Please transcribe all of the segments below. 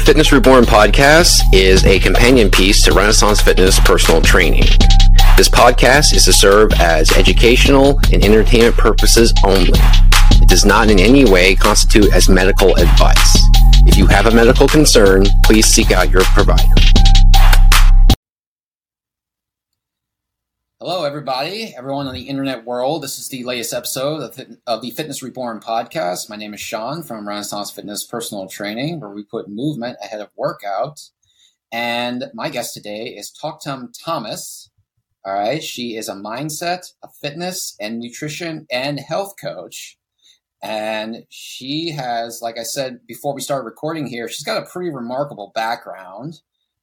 The Fitness Reborn podcast is a companion piece to Renaissance Fitness personal training. This podcast is to serve as educational and entertainment purposes only. It does not in any way constitute as medical advice. If you have a medical concern, please seek out your provider. Hello, everybody, everyone on the internet world. This is the latest episode of, the Fitness Reborn podcast. My name is Seann from Renaissance Fitness Personal Training, where we put movement ahead of workout. And my guest today is Toktam Thomas. All right, she is a mindset, a fitness, and nutrition and health coach. And she has, like I said before we started recording here, she's got a pretty remarkable background.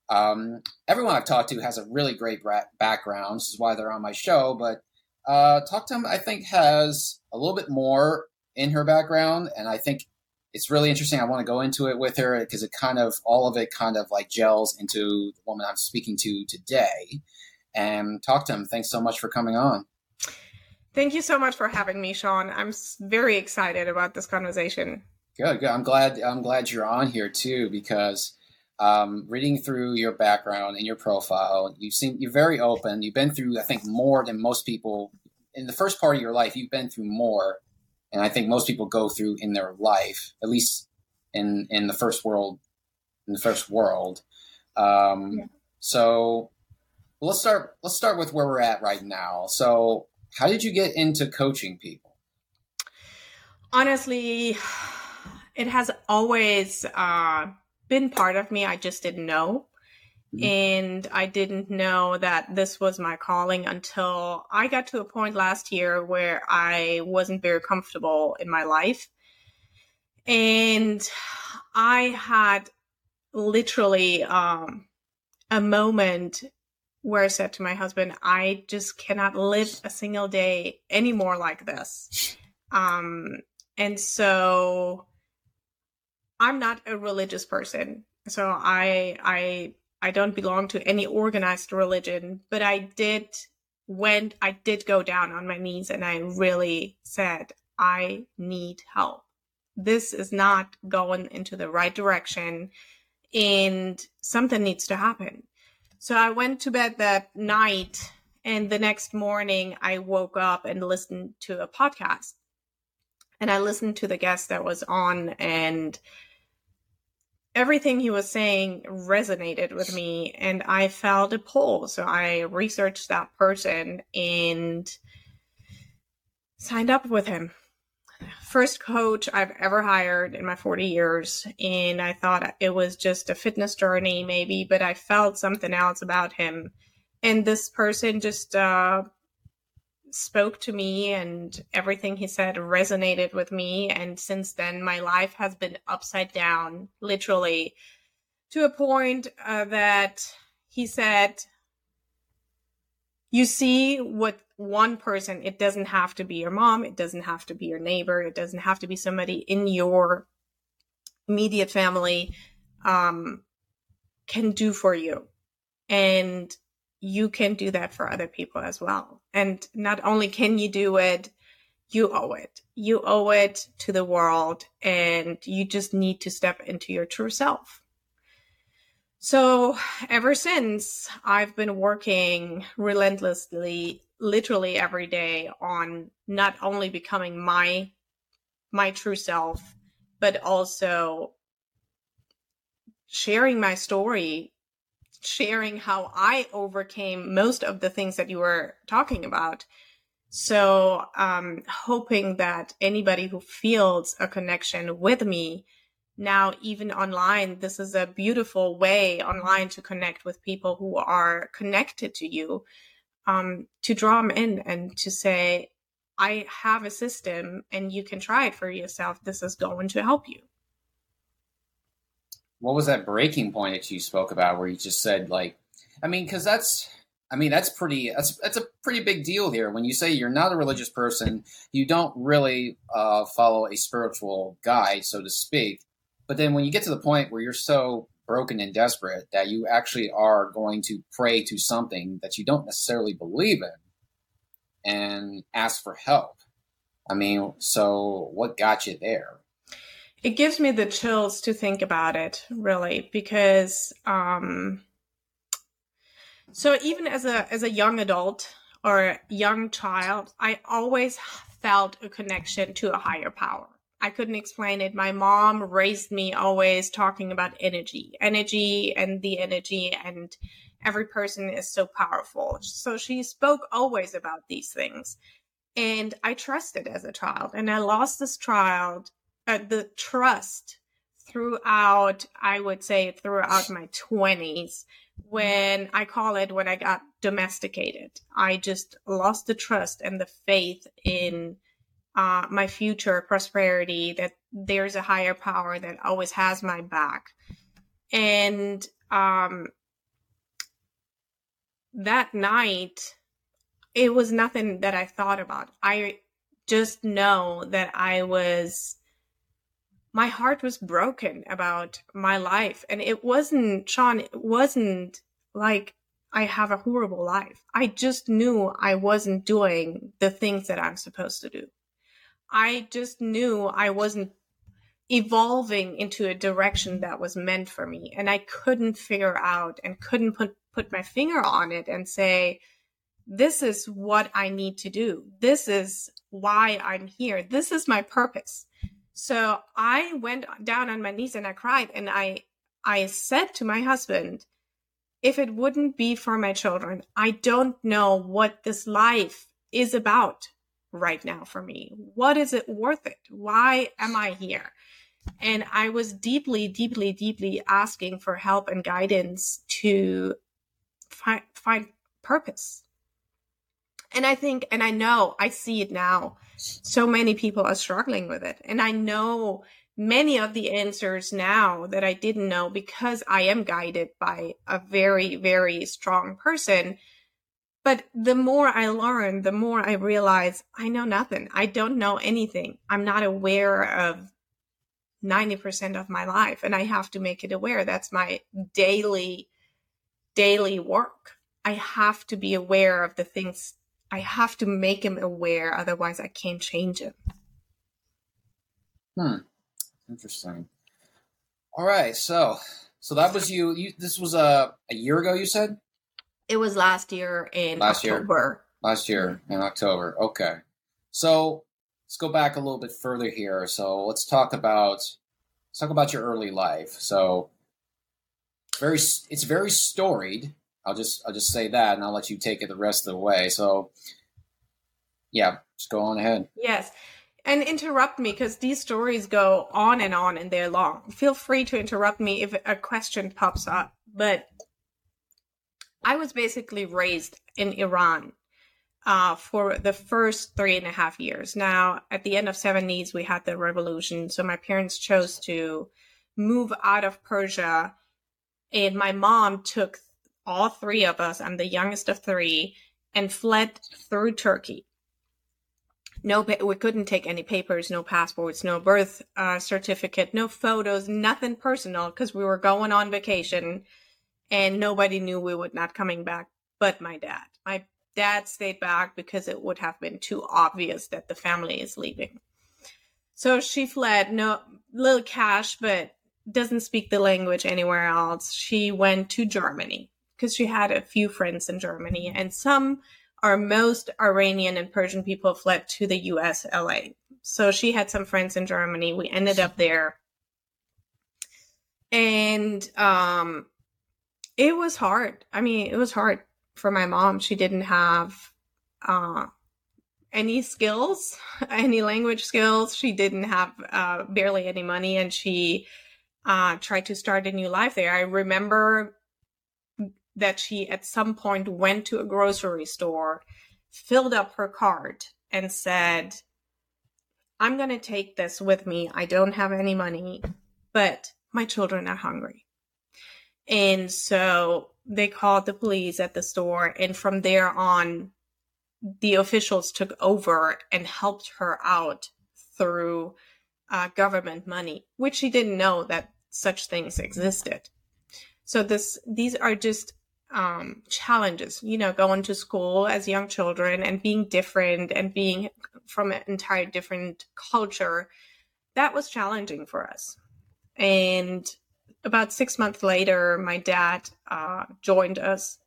Um, everyone I've talked to has a really great background. This is why they're on my show. But uh, Toktam, I think, has a little bit more in her background, and I think it's really interesting. I want to go into it with her because it kind of all of it kind of like gels into the woman I'm speaking to today. And Toktam, thanks so much for coming on. Thank you so much for having me, Seann. I'm very excited about this conversation. Good, good. I'm glad. I'm glad you're on here too because um, reading through your background and your profile, you seem you're very open. You've been through, I think, more than most people in the first part of your life. You've been through more, and I think most people go through in their life, at least in in the first world, in the first world. Um, yeah. So let's start. Let's start with where we're at right now. So, how did you get into coaching people? Honestly, it has always. Uh been part of me. I just didn't know. Mm-hmm. And I didn't know that this was my calling until I got to a point last year where I wasn't very comfortable in my life. And I had literally um, a moment where I said to my husband, I just cannot live a single day anymore like this. Um, and so I'm not a religious person. So I I I don't belong to any organized religion, but I did went I did go down on my knees and I really said I need help. This is not going into the right direction and something needs to happen. So I went to bed that night and the next morning I woke up and listened to a podcast. And I listened to the guest that was on and everything he was saying resonated with me and I felt a pull. So I researched that person and signed up with him. First coach I've ever hired in my 40 years. And I thought it was just a fitness journey, maybe, but I felt something else about him. And this person just uh, spoke to me and everything he said resonated with me. And since then, my life has been upside down, literally, to a point uh, that he said, You see what one person, it doesn't have to be your mom, it doesn't have to be your neighbor, it doesn't have to be somebody in your immediate family, um, can do for you. And you can do that for other people as well. And not only can you do it, you owe it. You owe it to the world and you just need to step into your true self. So ever since I've been working relentlessly, literally every day on not only becoming my, my true self, but also sharing my story sharing how I overcame most of the things that you were talking about. So, um, hoping that anybody who feels a connection with me now, even online, this is a beautiful way online to connect with people who are connected to you, um, to draw them in and to say, I have a system and you can try it for yourself. This is going to help you what was that breaking point that you spoke about where you just said like i mean because that's i mean that's pretty that's that's a pretty big deal here. When you say you're not a religious person you don't really uh, follow a spiritual guide so to speak. But then when you get to the point where you're so broken and desperate that you actually are going to pray to something that you don't necessarily believe in and ask for help i mean so what got you there it gives me the chills to think about it, really, because um, so even as a as a young adult or young child, I always felt a connection to a higher power. I couldn't explain it. My mom raised me always talking about energy, energy and the energy and every person is so powerful. So she spoke always about these things. And I trusted as a child and I lost this child, uh, the trust throughout, I would say throughout my twenties when I call it when I got domesticated. I just lost the trust and the faith in uh, my future prosperity, that there's a higher power that always has my back. And um, that night, it was nothing that I thought about. I just know that I was, my heart was broken about my life. And it wasn't, Seann, it wasn't like I have a horrible life. I just knew I wasn't doing the things that I'm supposed to do. I just knew I wasn't evolving into a direction that was meant for me. And I couldn't figure out and couldn't put, put my finger on it and say, this is what I need to do. This is why I'm here. This is my purpose. So I went down on my knees and I cried and I, I said to my husband, if it wouldn't be for my children, I don't know what this life is about right now for me? What is it worth it? Why am I here? And I was deeply, deeply, deeply asking for help and guidance to find, find purpose. And I think, and I know, I see it now. So many people are struggling with it. And I know many of the answers now that I didn't know because I am guided by a very, very strong person but the more I learn, the more I realize I know nothing. I don't know anything. I'm not aware of 90% of my life and I have to make it aware. That's my daily, daily work. I have to be aware of the things. I have to make him aware. Otherwise I can't change him. Hmm. Interesting. All right. So, so that was you. You, this was a, a year ago, you said? It was last year in last October. Year. Last year in October. Okay. So let's go back a little bit further here. So let's talk about let's talk about your early life. So very it's very storied. I'll just I'll just say that and I'll let you take it the rest of the way. So yeah, just go on ahead. Yes. And interrupt me because these stories go on and on and they're long. Feel free to interrupt me if a question pops up. But I was basically raised in Iran uh, for the first three and a half years. Now, at the end of 70s, we had the revolution. So my parents chose to move out of Persia. And my mom took all three of us, I'm the youngest of three, and fled through Turkey. No, we couldn't take any papers, no passports, no birth uh, certificate, no photos, nothing personal because we were going on vacation and nobody knew we were not coming back but my dad. My dad stayed back because it would have been too obvious that the family is leaving. So she fled, no little cash, but doesn't speak the language anywhere else. She went to Germany because she had a few friends in Germany, and some or most Iranian and Persian people fled to the US, LA. So she had some friends in Germany. We ended up there. And um, it was hard. I mean, it was hard for my mom. She didn't have uh, any skills, any language skills. She didn't have uh, barely any money, and she uh, tried to start a new life there. I remember that she at some point went to a grocery store, filled up her cart, and said, I'm going to take this with me. I don't have any money, but my children are hungry. And so they called the police at the store. And from there on, the officials took over and helped her out through uh, government money, which she didn't know that such things existed. So this, these are just um, challenges, you know, going to school as young children and being different and being from an entire different culture that was challenging for us. And about six months later, my dad uh, joined us.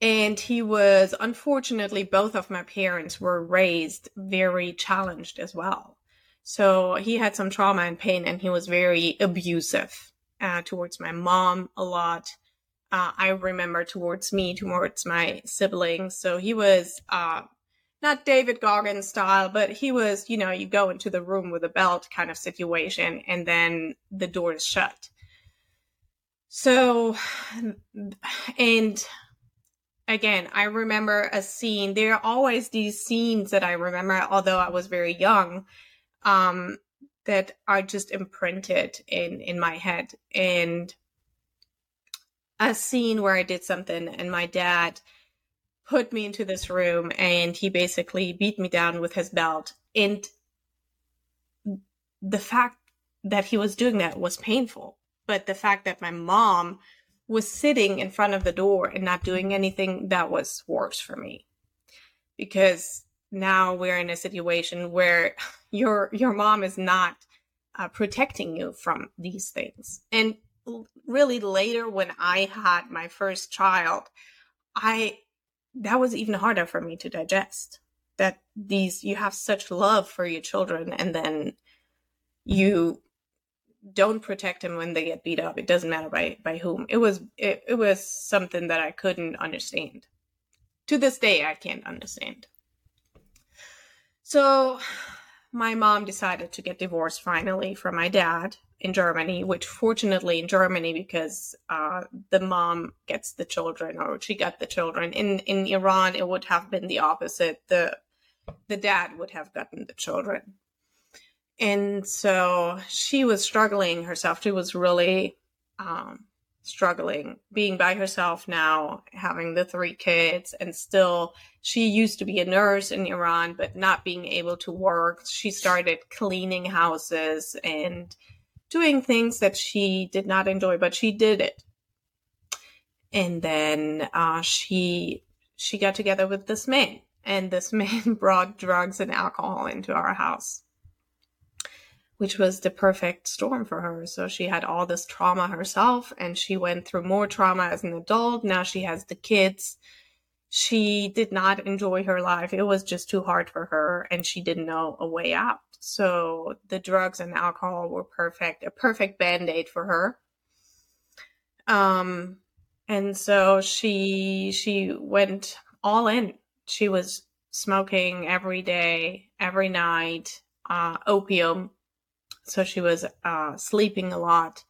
And he was, unfortunately, both of my parents were raised very challenged as well. So he had some trauma and pain, and he was very abusive uh, towards my mom a lot. Uh, I remember towards me, towards my siblings. So he was uh, not David Goggins style, but he was, you know, you go into the room with a belt kind of situation and then the door is shut. So, and again, I remember a scene. There are always these scenes that I remember, although I was very young, um, that are just imprinted in in my head. And a scene where I did something, and my dad put me into this room and he basically beat me down with his belt. And the fact that he was doing that was painful. But the fact that my mom was sitting in front of the door and not doing anything, that was worse for me. Because now we're in a situation where your your mom is not uh, protecting you from these things. And really later when I had my first child, I that was even harder for me to digest that these you have such love for your children and then you don't protect them when they get beat up. It doesn't matter by by whom. It was it, it was something that i couldn't understand. To this day i can't understand. So my mom decided to get divorced finally from my dad in Germany, which fortunately in Germany because uh, the mom gets the children or she got the children. In in Iran, it would have been the opposite. the The dad would have gotten the children, and so she was struggling herself. She was really um, struggling being by herself now, having the three kids, and still she used to be a nurse in Iran, but not being able to work. She started cleaning houses and doing things that she did not enjoy, but she did it. And then uh, she she got together with this man, and this man brought drugs and alcohol into our house, which was the perfect storm for her. So she had all this trauma herself, and she went through more trauma as an adult. Now she has the kids. She did not enjoy her life. It was just too hard for her, and she didn't know a way out. So the drugs and alcohol were perfect, a perfect band aid for her. Um, and so she she went all in. She was smoking every day, every night, uh, opium. So she was uh, sleeping a lot.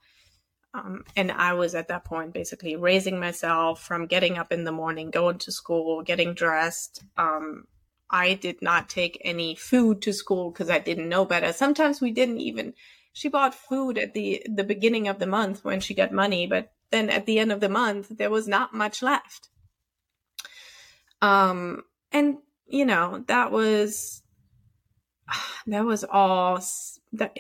Um, and I was at that point basically raising myself from getting up in the morning, going to school, getting dressed, um, I did not take any food to school because I didn't know better. Sometimes we didn't even. She bought food at the the beginning of the month when she got money, but then at the end of the month there was not much left. Um, and you know that was that was all.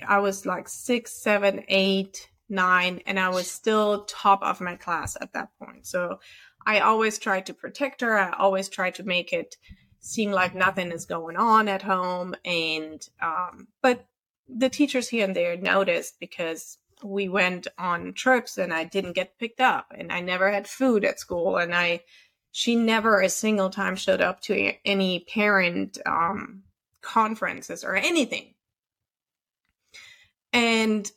I was like six, seven, eight, nine, and I was still top of my class at that point. So I always tried to protect her. I always tried to make it seem like nothing is going on at home and um, but the teachers here and there noticed because we went on trips and I didn't get picked up and I never had food at school and I she never a single time showed up to any parent um, conferences or anything. And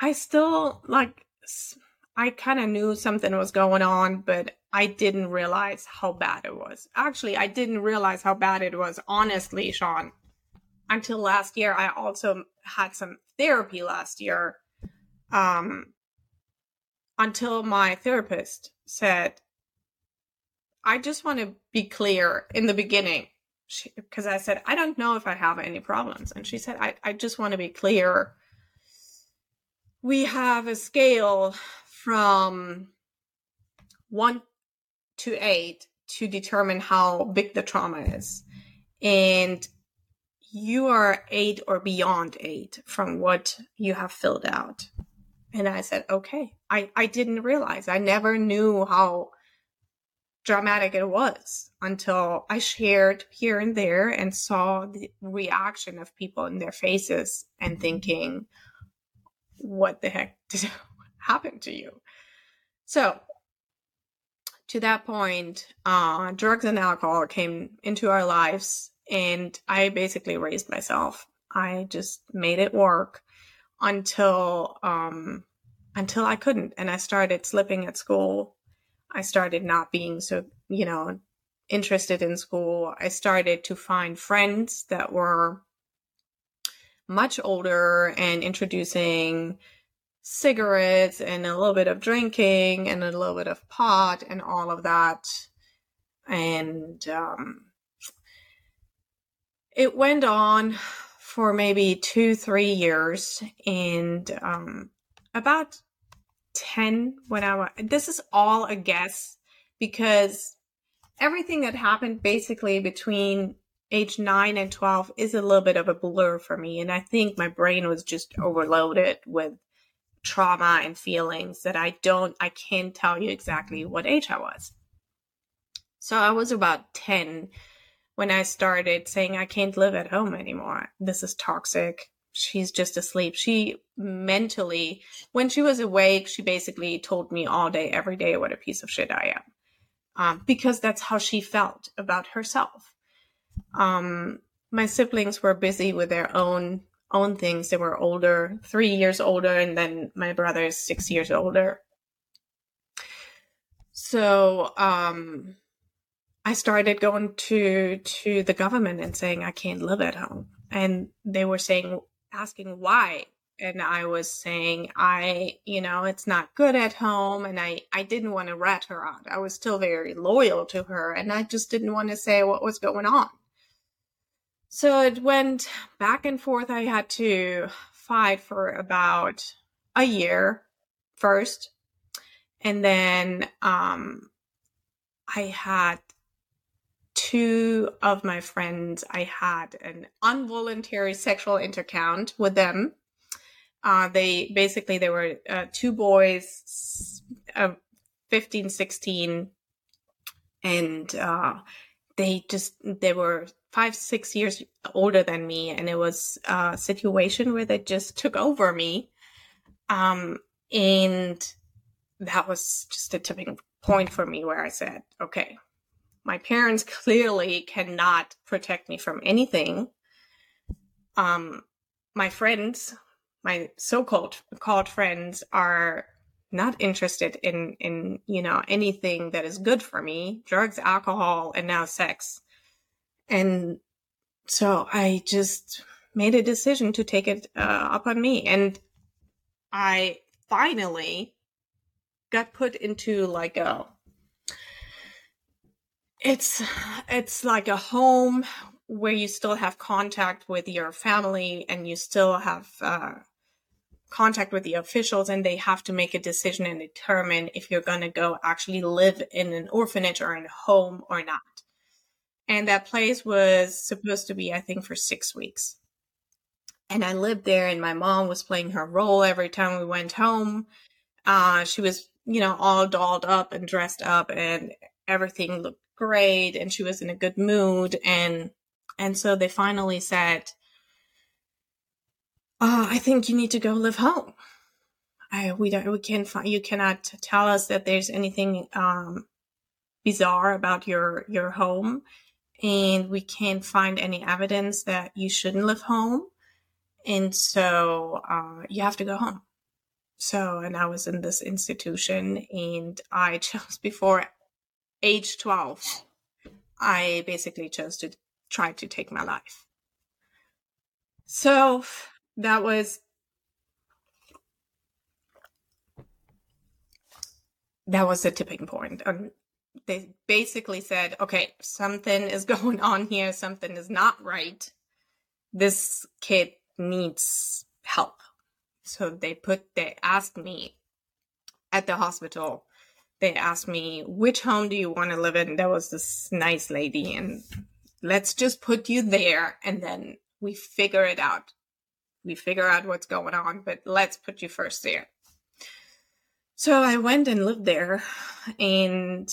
I still like I kind of knew something was going on, but I didn't realize how bad it was. Actually, I didn't realize how bad it was, honestly, Seann, until last year. I also had some therapy last year. Um, until my therapist said, I just want to be clear in the beginning. Because I said, I don't know if I have any problems. And she said, I, I just want to be clear. We have a scale from one to eight to determine how big the trauma is. And you are eight or beyond eight from what you have filled out. And I said, okay. I, I didn't realize. I never knew how dramatic it was until I shared here and there and saw the reaction of people in their faces and thinking, what the heck did happen to you? So, to that point, uh, drugs and alcohol came into our lives, and I basically raised myself. I just made it work until um, until I couldn't, and I started slipping at school I started not being so, you know, interested in school. I started to find friends that were much older and introducing cigarettes and a little bit of drinking and a little bit of pot and all of that. And um, it went on for maybe two, three years. And um, about 10 when I this is all a guess because everything that happened basically between age 9 and 12 is a little bit of a blur for me. And I think my brain was just overloaded with trauma and feelings that I don't, I can't tell you exactly what age I was. So I was about 10 when I started saying, I can't live at home anymore. This is toxic she's just asleep. She mentally, when she was awake, she basically told me all day, every day, what a piece of shit I am. Um, because that's how she felt about herself. Um, my siblings were busy with their own own things. They were older, three years older, and then my brother is six years older. So um, I started going to to the government and saying I can't live at home, and they were saying asking why and i was saying i you know it's not good at home and i i didn't want to rat her out i was still very loyal to her and i just didn't want to say what was going on so it went back and forth. I had to fight for about a year first. And then um i had two of my friends, I had an involuntary sexual intercount with them. Uh, they basically, they were uh, two boys, uh, 15, 16, and uh, they just, they were five, six years older than me. And it was a situation where they just took over me. Um, and that was just a tipping point for me where I said, okay, my parents clearly cannot protect me from anything. Um, my friends, my so-called called friends, are not interested in in you know anything that is good for me drugs alcohol and now sex and so i just made a decision to take it uh, up on me. And i finally got put into like a it's it's like a home where you still have contact with your family and you still have uh, contact with the officials and they have to make a decision and determine if you're going to go actually live in an orphanage or in a home or not and that place was supposed to be i think for six weeks. And i lived there and my mom was playing her role every time we went home. Uh, she was you know all dolled up and dressed up and everything looked great and she was in a good mood. And and so they finally said oh, I think you need to go live home. I we don't we can't find you cannot tell us that there's anything um bizarre about your your home and we can't find any evidence that you shouldn't live home and so uh, you have to go home so and i was in this institution and i chose before age 12, I basically chose to try to take my life. So that was that was the tipping point. They basically said, okay, something is going on here, something is not right. This kid needs help. So they put they asked me at the hospital they asked me, which home do you want to live in? There was this nice lady, and let's just put you there, and then we figure it out. We figure out what's going on, but let's put you first there. So I went and lived there, and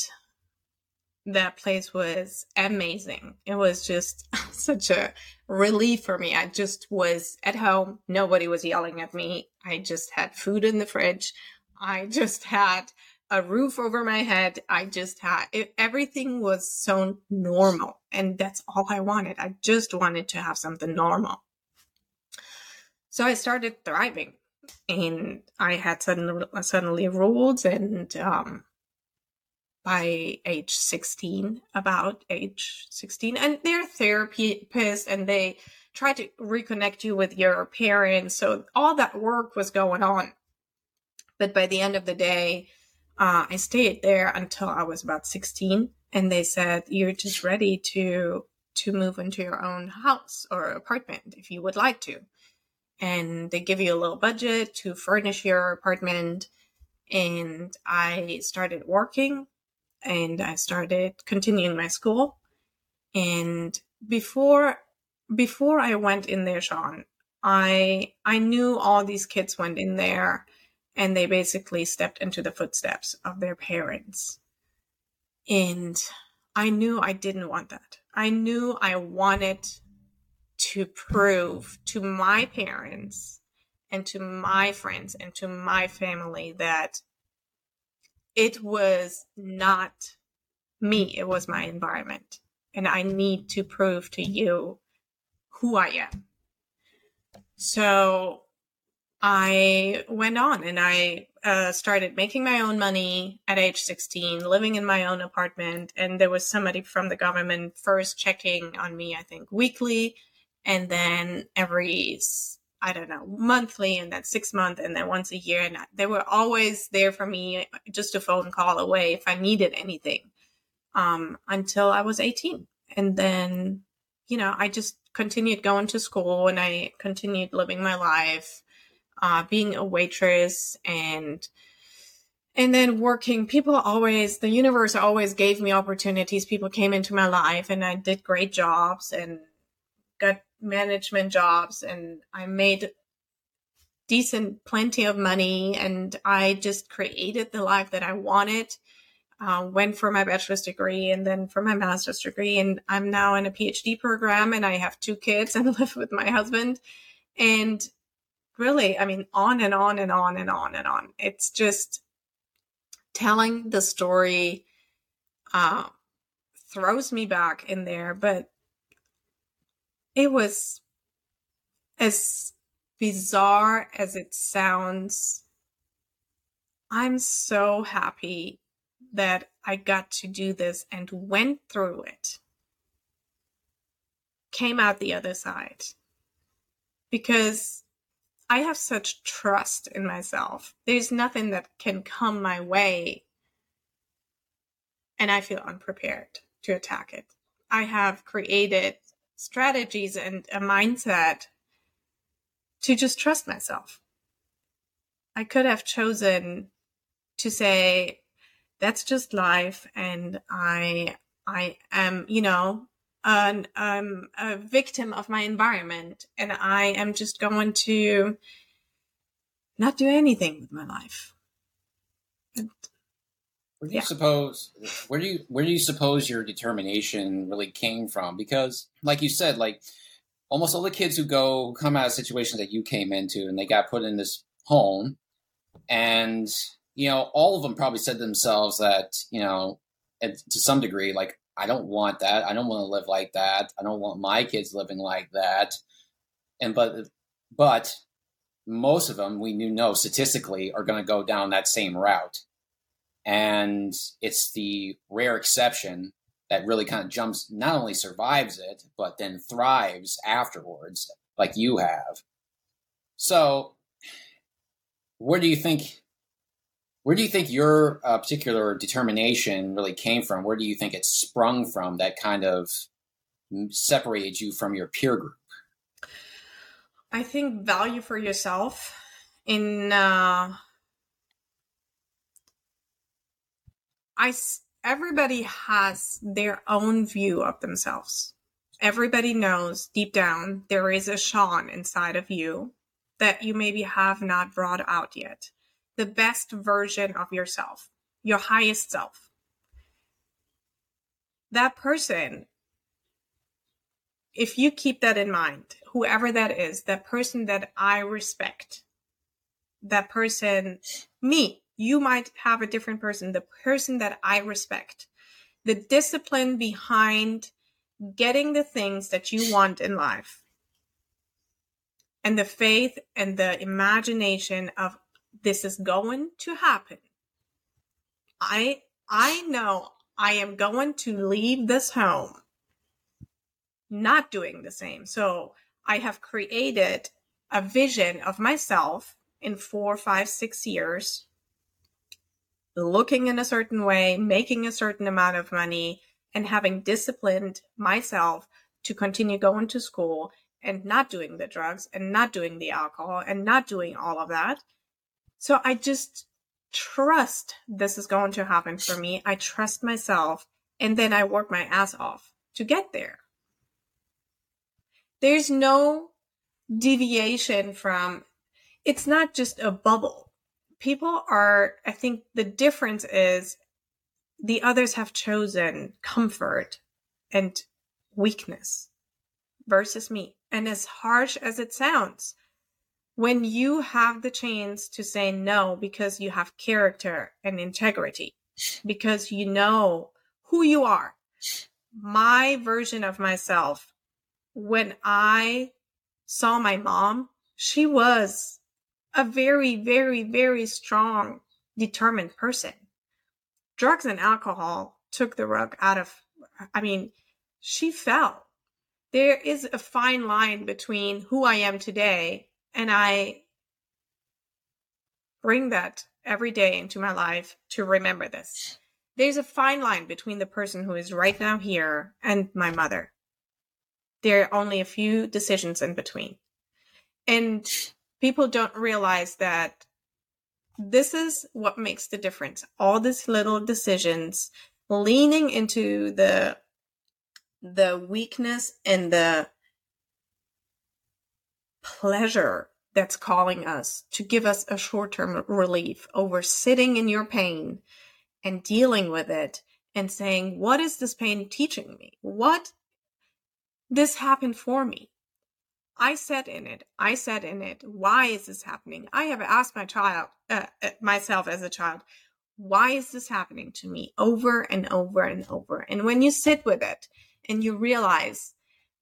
that place was amazing. It was just such a relief for me. I just was at home. Nobody was yelling at me. I just had food in the fridge. I just had a roof over my head. I just had it, everything was so normal. And that's all I wanted. I just wanted to have something normal. So I started thriving and I had suddenly, suddenly rules and, um, by age 16, about age 16, and they're therapists and they try to reconnect you with your parents. So all that work was going on. But by the end of the day, uh, I stayed there until I was about 16 and they said, you're just ready to, to move into your own house or apartment if you would like to. And they give you a little budget to furnish your apartment. And I started working and I started continuing my school. And before, before I went in there, Seann, I, I knew all these kids went in there and they basically stepped into the footsteps of their parents. And I knew I didn't want that. I knew I wanted to prove to my parents and to my friends and to my family that it was not me, it was my environment. And I need to prove to you who I am. So I went on and I uh, started making my own money at age 16, living in my own apartment. And there was somebody from the government first checking on me, I think weekly, and then every, I don't know, monthly, and then six months, and then once a year. And they were always there for me, just a phone call away if I needed anything um, until I was 18. And then, you know, I just continued going to school and I continued living my life uh, being a waitress and and then working people always the universe always gave me opportunities people came into my life and i did great jobs and got management jobs and i made decent plenty of money and i just created the life that i wanted uh, went for my bachelor's degree and then for my master's degree and i'm now in a phd program and i have two kids and live with my husband and really, I mean, on and on and on and on and on. It's just telling the story uh, throws me back in there, but it was as bizarre as it sounds. I'm so happy that I got to do this and went through it. Came out the other side. Because I have such trust in myself. There's nothing that can come my way and I feel unprepared to attack it. I have created strategies and a mindset to just trust myself. I could have chosen to say that's just life and I I am, you know, an, um, a victim of my environment and I am just going to not do anything with my life. Where do you yeah. suppose where do you where do you suppose your determination really came from? Because like you said, like almost all the kids who go come out of situations that you came into and they got put in this home and you know all of them probably said to themselves that you know to some degree like I don't want that. I don't want to live like that. I don't want my kids living like that. And but but most of them we knew know statistically are going to go down that same route. And it's the rare exception that really kind of jumps not only survives it but then thrives afterwards like you have. So where do you think where do you think your uh, particular determination really came from? Where do you think it sprung from that kind of separated you from your peer group? I think value for yourself in uh, I everybody has their own view of themselves. Everybody knows deep down there is a Seann inside of you that you maybe have not brought out yet the best version of yourself, your highest self. that person, if you keep that in mind, whoever that is, that person that I respect, that person, me, you might have a different person, the person that I respect, the discipline behind getting the things that you want in life, and the faith and the imagination of this is going to happen. I I know I am going to leave this home not doing the same. So I have created a vision of myself in four, five, six years, looking in a certain way, making a certain amount of money, and having disciplined myself to continue going to school and not doing the drugs and not doing the alcohol and not doing all of that. So I just trust this is going to happen for me. I trust myself and then I work my ass off to get there. There's no deviation from it's not just a bubble. People are I think the difference is the others have chosen comfort and weakness versus me. And as harsh as it sounds, when you have the chance to say no because you have character and integrity, because you know who you are. My version of myself, when I saw my mom, she was a very, very, very strong, determined person. Drugs and alcohol took the rug out of, I mean, she fell. There is a fine line between who I am today and I bring that every day into my life to remember this. There's a fine line between the person who is right now here and my mother. There are only a few decisions in between. And people don't realize that this is what makes the difference. All these little decisions leaning into the the weakness and the pleasure that's calling us to give us a short term relief over sitting in your pain and dealing with it and saying, What is this pain teaching me? What this happened for me? I sat in it. I sat in it. Why is this happening? I have asked my child, uh, uh myself as a child, why is this happening to me over and over and over? And when you sit with it and you realize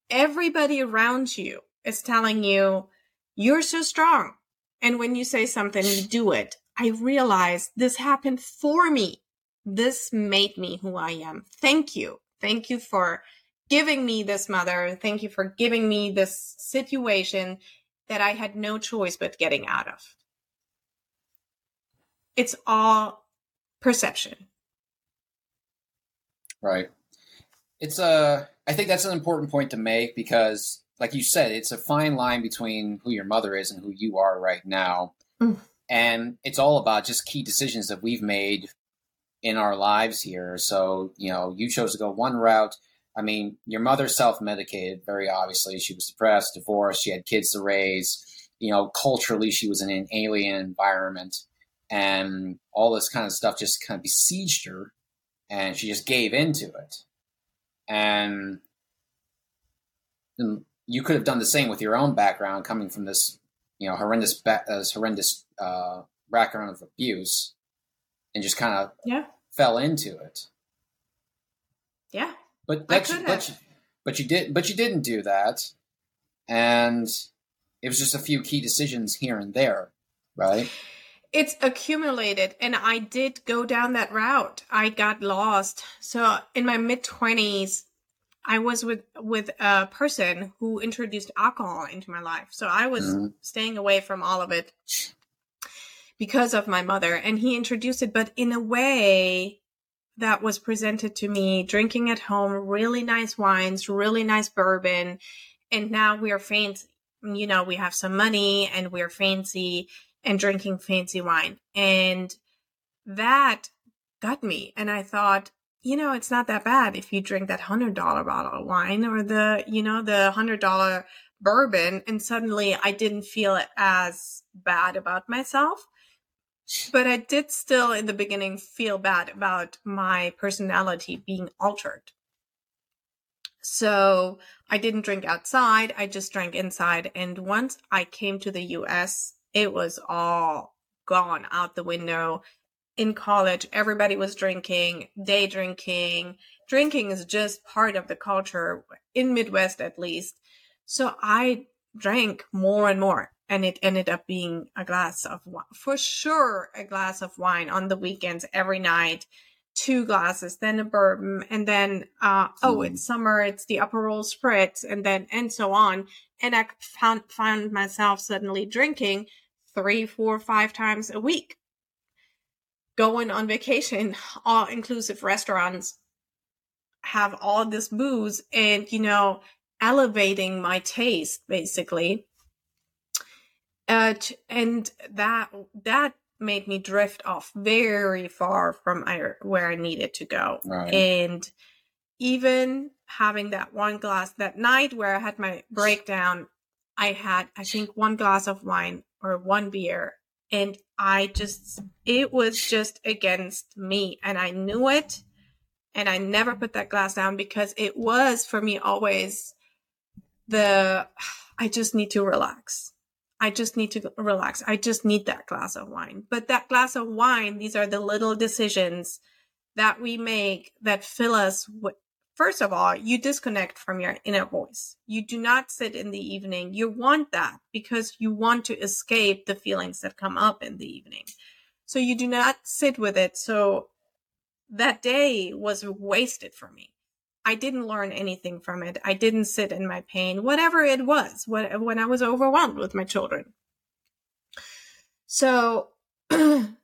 everybody around you is telling you, you're so strong. And when you say something, you do it. I realize this happened for me. This made me who I am. Thank you. Thank you for giving me this mother. Thank you for giving me this situation that I had no choice but getting out of. It's all perception. Right. It's a, uh, think that's an important point to make because like you said, it's a fine line between who your mother is and who you are right now. Mm. And it's all about just key decisions that we've made in our lives here. So, you know, you chose to go one route. I mean, your mother self medicated, very obviously. She was depressed, divorced, she had kids to raise. You know, culturally, she was in an alien environment. And all this kind of stuff just kind of besieged her. And she just gave into it. And you could have done the same with your own background, coming from this, you know, horrendous, as horrendous uh, background of abuse, and just kind of yeah fell into it. Yeah, but but you, but, you, but you did but you didn't do that, and it was just a few key decisions here and there, right? It's accumulated, and I did go down that route. I got lost. So in my mid twenties, I was with with a person who introduced alcohol into my life. So I was mm-hmm. staying away from all of it because of my mother and he introduced it but in a way that was presented to me drinking at home really nice wines, really nice bourbon and now we're fancy. You know, we have some money and we're fancy and drinking fancy wine. And that got me and I thought you know, it's not that bad if you drink that hundred dollar bottle of wine or the, you know, the hundred dollar bourbon and suddenly I didn't feel as bad about myself. But I did still in the beginning feel bad about my personality being altered So I didn't drink outside. I just drank inside. And once I came to the US, it was all gone out the window. In college, everybody was drinking, day drinking. Drinking is just part of the culture in Midwest, at least. So I drank more and more and it ended up being a glass of wine for sure a glass of wine on the weekends every night two glasses then a bourbon and then uh oh mm. it's summer it's the Aperol spritz and then and so on. And i found found myself suddenly drinking three four five times a week. Going on vacation all inclusive restaurants have all this booze and you know elevating my taste basically uh, and that that made me drift off very far from where I needed to go. Right. And even having that one glass that night where I had my breakdown, I had I think one glass of wine or one beer and I just it was just against me and I knew it and I never put that glass down because it was for me always the I just need to relax. I just need to relax. I just need that glass of wine. But that glass of wine, these are the little decisions that we make that fill us with. First of all, you disconnect from your inner voice. You do not sit in the evening. You want that because you want to escape the feelings that come up in the evening. So you do not sit with it. So that day was wasted for me. I didn't learn anything from it. I didn't sit in my pain, whatever it was, when I was overwhelmed with my children. So, and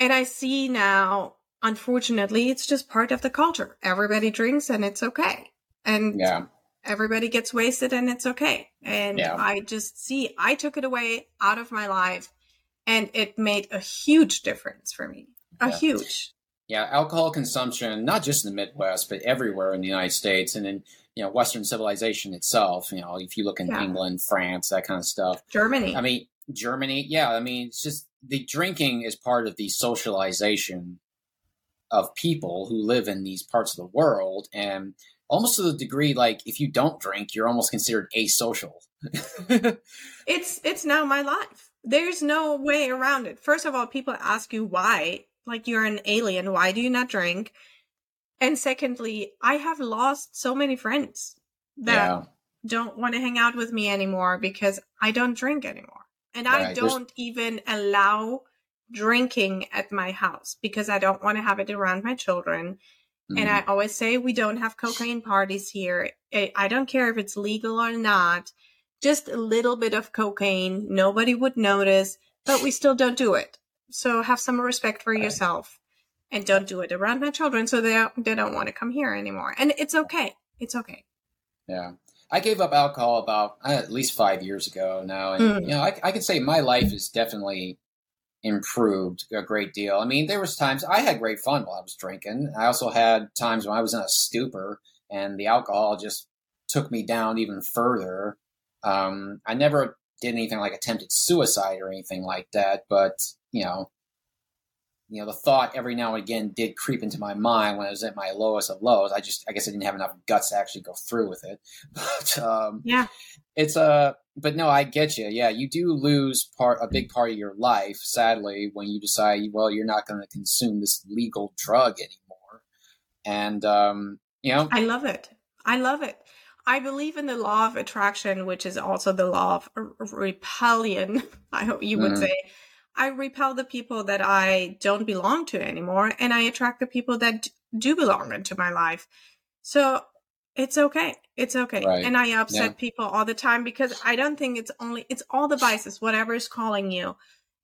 I see now, unfortunately, it's just part of the culture. Everybody drinks and it's okay. And yeah. everybody gets wasted and it's okay. And yeah. I just see, I took it away out of my life and it made a huge difference for me. A yeah. huge. Yeah, alcohol consumption, not just in the Midwest, but everywhere in the United States and in you know Western civilization itself. You know, if you look in yeah. England, France, that kind of stuff. Germany. I mean, Germany. Yeah, I mean, it's just the drinking is part of the socialization of people who live in these parts of the world, and almost to the degree like if you don't drink, you're almost considered asocial. it's it's now my life. There's no way around it. First of all, people ask you why like you're an alien. Why do you not drink? And secondly, I have lost so many friends that yeah. don't want to hang out with me anymore because I don't drink anymore. And right. I don't There's... even allow drinking at my house because I don't want to have it around my children. Mm. And I always say we don't have cocaine parties here. I don't care if it's legal or not. Just a little bit of cocaine. Nobody would notice, but we still don't do it. So have some respect for yourself and don't do it around my children so they they don't want to come here anymore. And it's okay. It's okay. Yeah. I gave up alcohol about uh, at least five years ago now, and mm. you know I, I can say my life is definitely improved a great deal. I mean, there was times I had great fun while I was drinking. I also had times when I was in a stupor, and the alcohol just took me down even further. Um, I never did anything like attempted suicide or anything like that, but you know, you know, the thought every now and again did creep into my mind when I was at my lowest of lows. I just, I guess I didn't have enough guts to actually go through with it. But, um, yeah, it's a, uh, but no, I get you. Yeah, you do lose part, a big part of your life, sadly, when you decide, well, you're not going to consume this legal drug anymore. And, um, you know, I love it. I love it. I believe in the law of attraction, which is also the law of repellion. I hope you would mm. say I repel the people that I don't belong to anymore and I attract the people that do belong into my life. So it's okay. It's okay. Right. And I upset yeah. people all the time because I don't think it's only, it's all the vices, whatever is calling you.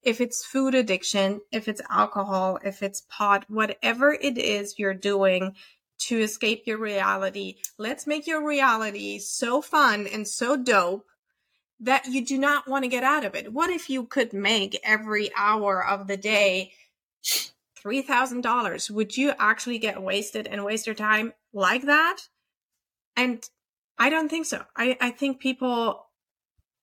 If it's food addiction, if it's alcohol, if it's pot, whatever it is you're doing to escape your reality, let's make your reality so fun and so dope that you do not want to get out of it. What if you could make every hour of the day $3,000? Would you actually get wasted and waste your time like that? And I don't think so. I, I think people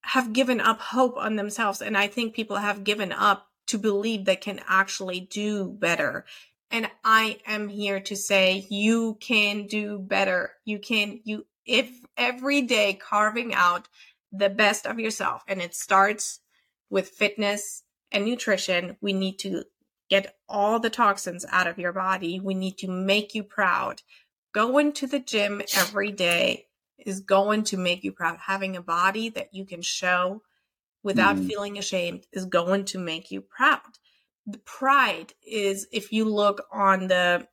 have given up hope on themselves. And I think people have given up to believe they can actually do better And I am here to say you can do better. You can, you, if every day carving out the best of yourself and it starts with fitness and nutrition, we need to get all the toxins out of your body. We need to make you proud. Going to the gym every day is going to make you proud. Having a body that you can show without mm. feeling ashamed is going to make you proud. The pride is if you look on the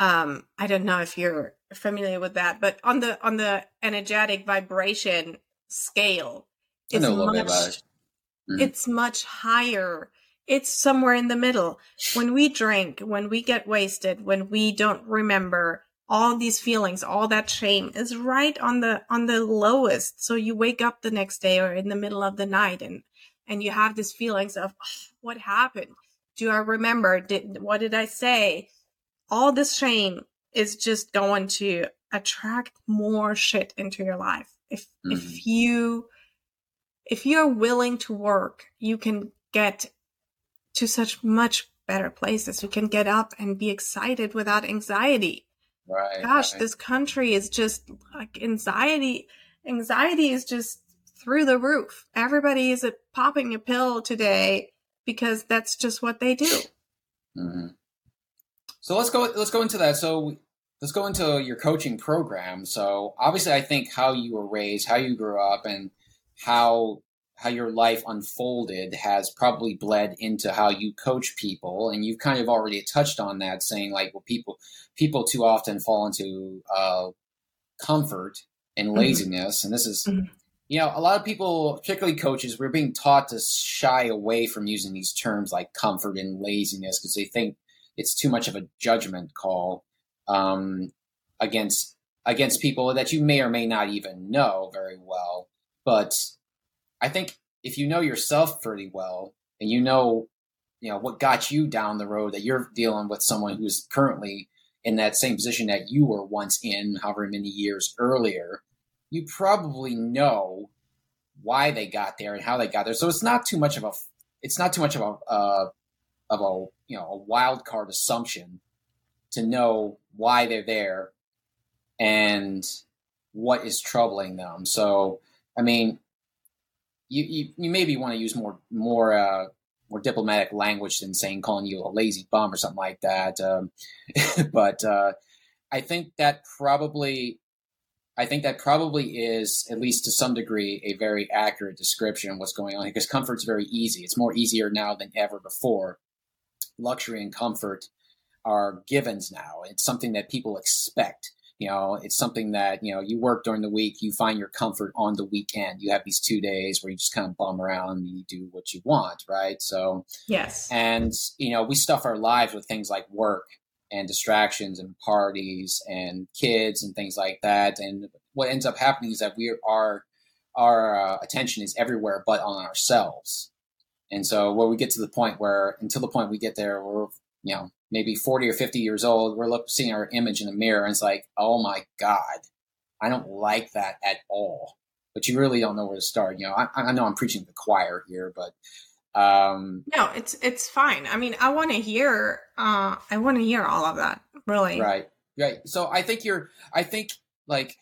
um I don't know if you're familiar with that, but on the on the energetic vibration scale, it's much, it. mm. it's much higher. It's somewhere in the middle. When we drink, when we get wasted, when we don't remember, all these feelings all that shame is right on the on the lowest so you wake up the next day or in the middle of the night and and you have these feelings of oh, what happened do i remember did what did i say all this shame is just going to attract more shit into your life if mm-hmm. if you if you're willing to work you can get to such much better places you can get up and be excited without anxiety Right. Gosh, right. this country is just like anxiety. Anxiety is just through the roof. Everybody is a, popping a pill today because that's just what they do. Mm-hmm. So let's go. Let's go into that. So let's go into your coaching program. So obviously, I think how you were raised, how you grew up, and how how your life unfolded has probably bled into how you coach people and you've kind of already touched on that saying like well people people too often fall into uh, comfort and mm-hmm. laziness mm-hmm. and this is mm-hmm. you know a lot of people particularly coaches we're being taught to shy away from using these terms like comfort and laziness because they think it's too much of a judgment call um, against against people that you may or may not even know very well but I think if you know yourself pretty well and you know, you know, what got you down the road that you're dealing with someone who's currently in that same position that you were once in, however many years earlier, you probably know why they got there and how they got there. So it's not too much of a, it's not too much of a, uh, of a, you know, a wild card assumption to know why they're there and what is troubling them. So, I mean, you, you, you maybe want to use more more uh, more diplomatic language than saying calling you a lazy bum or something like that. Um, but uh, I think that probably I think that probably is at least to some degree a very accurate description of what's going on because comfort's very easy. It's more easier now than ever before. Luxury and comfort are givens now. It's something that people expect. You know, it's something that, you know, you work during the week, you find your comfort on the weekend. You have these two days where you just kind of bum around and you do what you want, right? So, yes. And, you know, we stuff our lives with things like work and distractions and parties and kids and things like that. And what ends up happening is that we are, our uh, attention is everywhere but on ourselves. And so, when we get to the point where, until the point we get there, we're, you know, maybe 40 or 50 years old, we're looking, seeing our image in the mirror and it's like, oh my God, I don't like that at all. But you really don't know where to start. You know, I, I know I'm preaching to the choir here, but um no it's it's fine i mean i want to hear uh i want to hear all of that really right right so i think you're i think like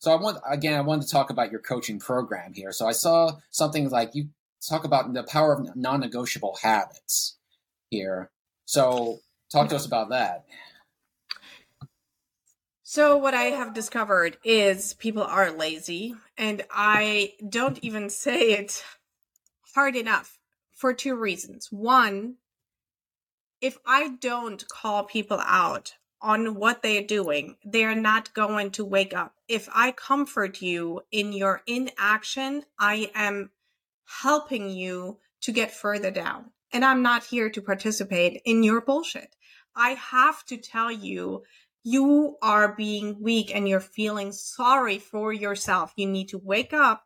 so i want again i wanted to talk about your coaching program here so i saw something like you talk about the power of non-negotiable habits here so Talk to us about that. So, what I have discovered is people are lazy, and I don't even say it hard enough for two reasons. One, if I don't call people out on what they're doing, they're not going to wake up. If I comfort you in your inaction, I am helping you to get further down. And I'm not here to participate in your bullshit. I have to tell you, you are being weak and you're feeling sorry for yourself. You need to wake up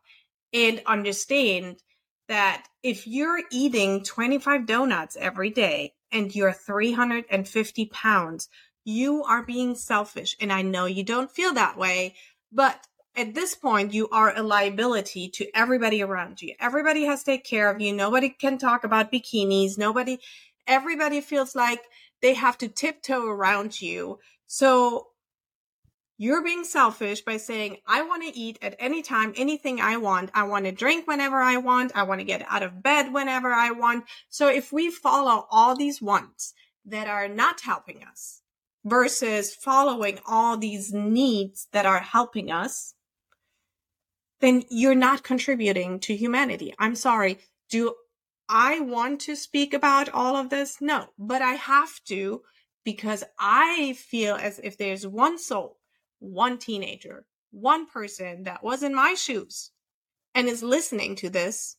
and understand that if you're eating 25 donuts every day and you're 350 pounds, you are being selfish. And I know you don't feel that way, but at this point, you are a liability to everybody around you. Everybody has to take care of you. Nobody can talk about bikinis. Nobody, everybody feels like they have to tiptoe around you. So you're being selfish by saying, I want to eat at any time, anything I want. I want to drink whenever I want. I want to get out of bed whenever I want. So if we follow all these wants that are not helping us versus following all these needs that are helping us, then you're not contributing to humanity. I'm sorry. Do I want to speak about all of this? No, but I have to because I feel as if there's one soul, one teenager, one person that was in my shoes and is listening to this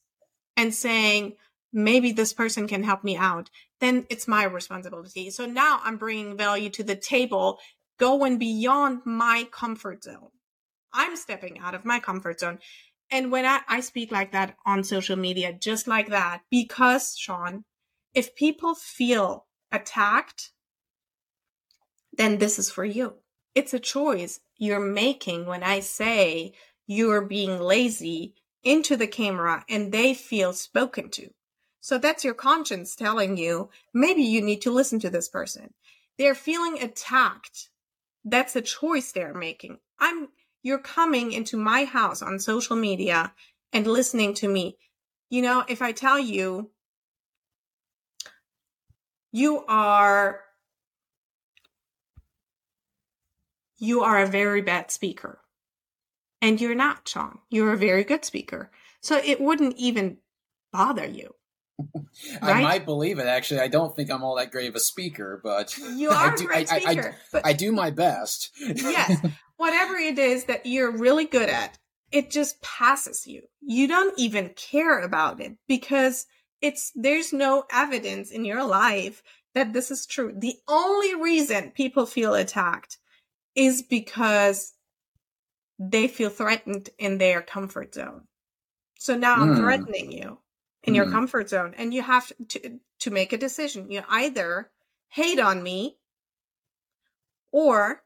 and saying, maybe this person can help me out, then it's my responsibility. So now I'm bringing value to the table, going beyond my comfort zone. I'm stepping out of my comfort zone. And when I, I speak like that on social media, just like that, because Seann, if people feel attacked, then this is for you. It's a choice you're making when I say you're being lazy into the camera and they feel spoken to. So that's your conscience telling you maybe you need to listen to this person. They're feeling attacked. That's a choice they're making. I'm you're coming into my house on social media and listening to me. You know, if I tell you, you are, you are a very bad speaker. And you're not, Seann. You're a very good speaker. So it wouldn't even bother you. I right? might believe it. Actually, I don't think I'm all that great of a speaker, but you are I do, a great I, speaker. I, but I do my best. yes, whatever it is that you're really good at, it just passes you. You don't even care about it because it's there's no evidence in your life that this is true. The only reason people feel attacked is because they feel threatened in their comfort zone. So now mm. I'm hmm. threatening you in mm. your hmm. comfort zone and you have to to make a decision. You either hate on me or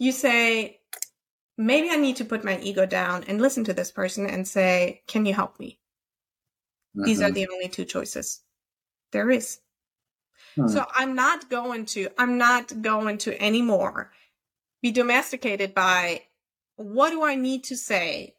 you say, maybe I need to put my ego down and listen to this person and say, can you help me? Mm-hmm. These are mm-hmm. the only two choices there is. Hmm. So I'm not going to, I'm not going to anymore be domesticated by what do I need to say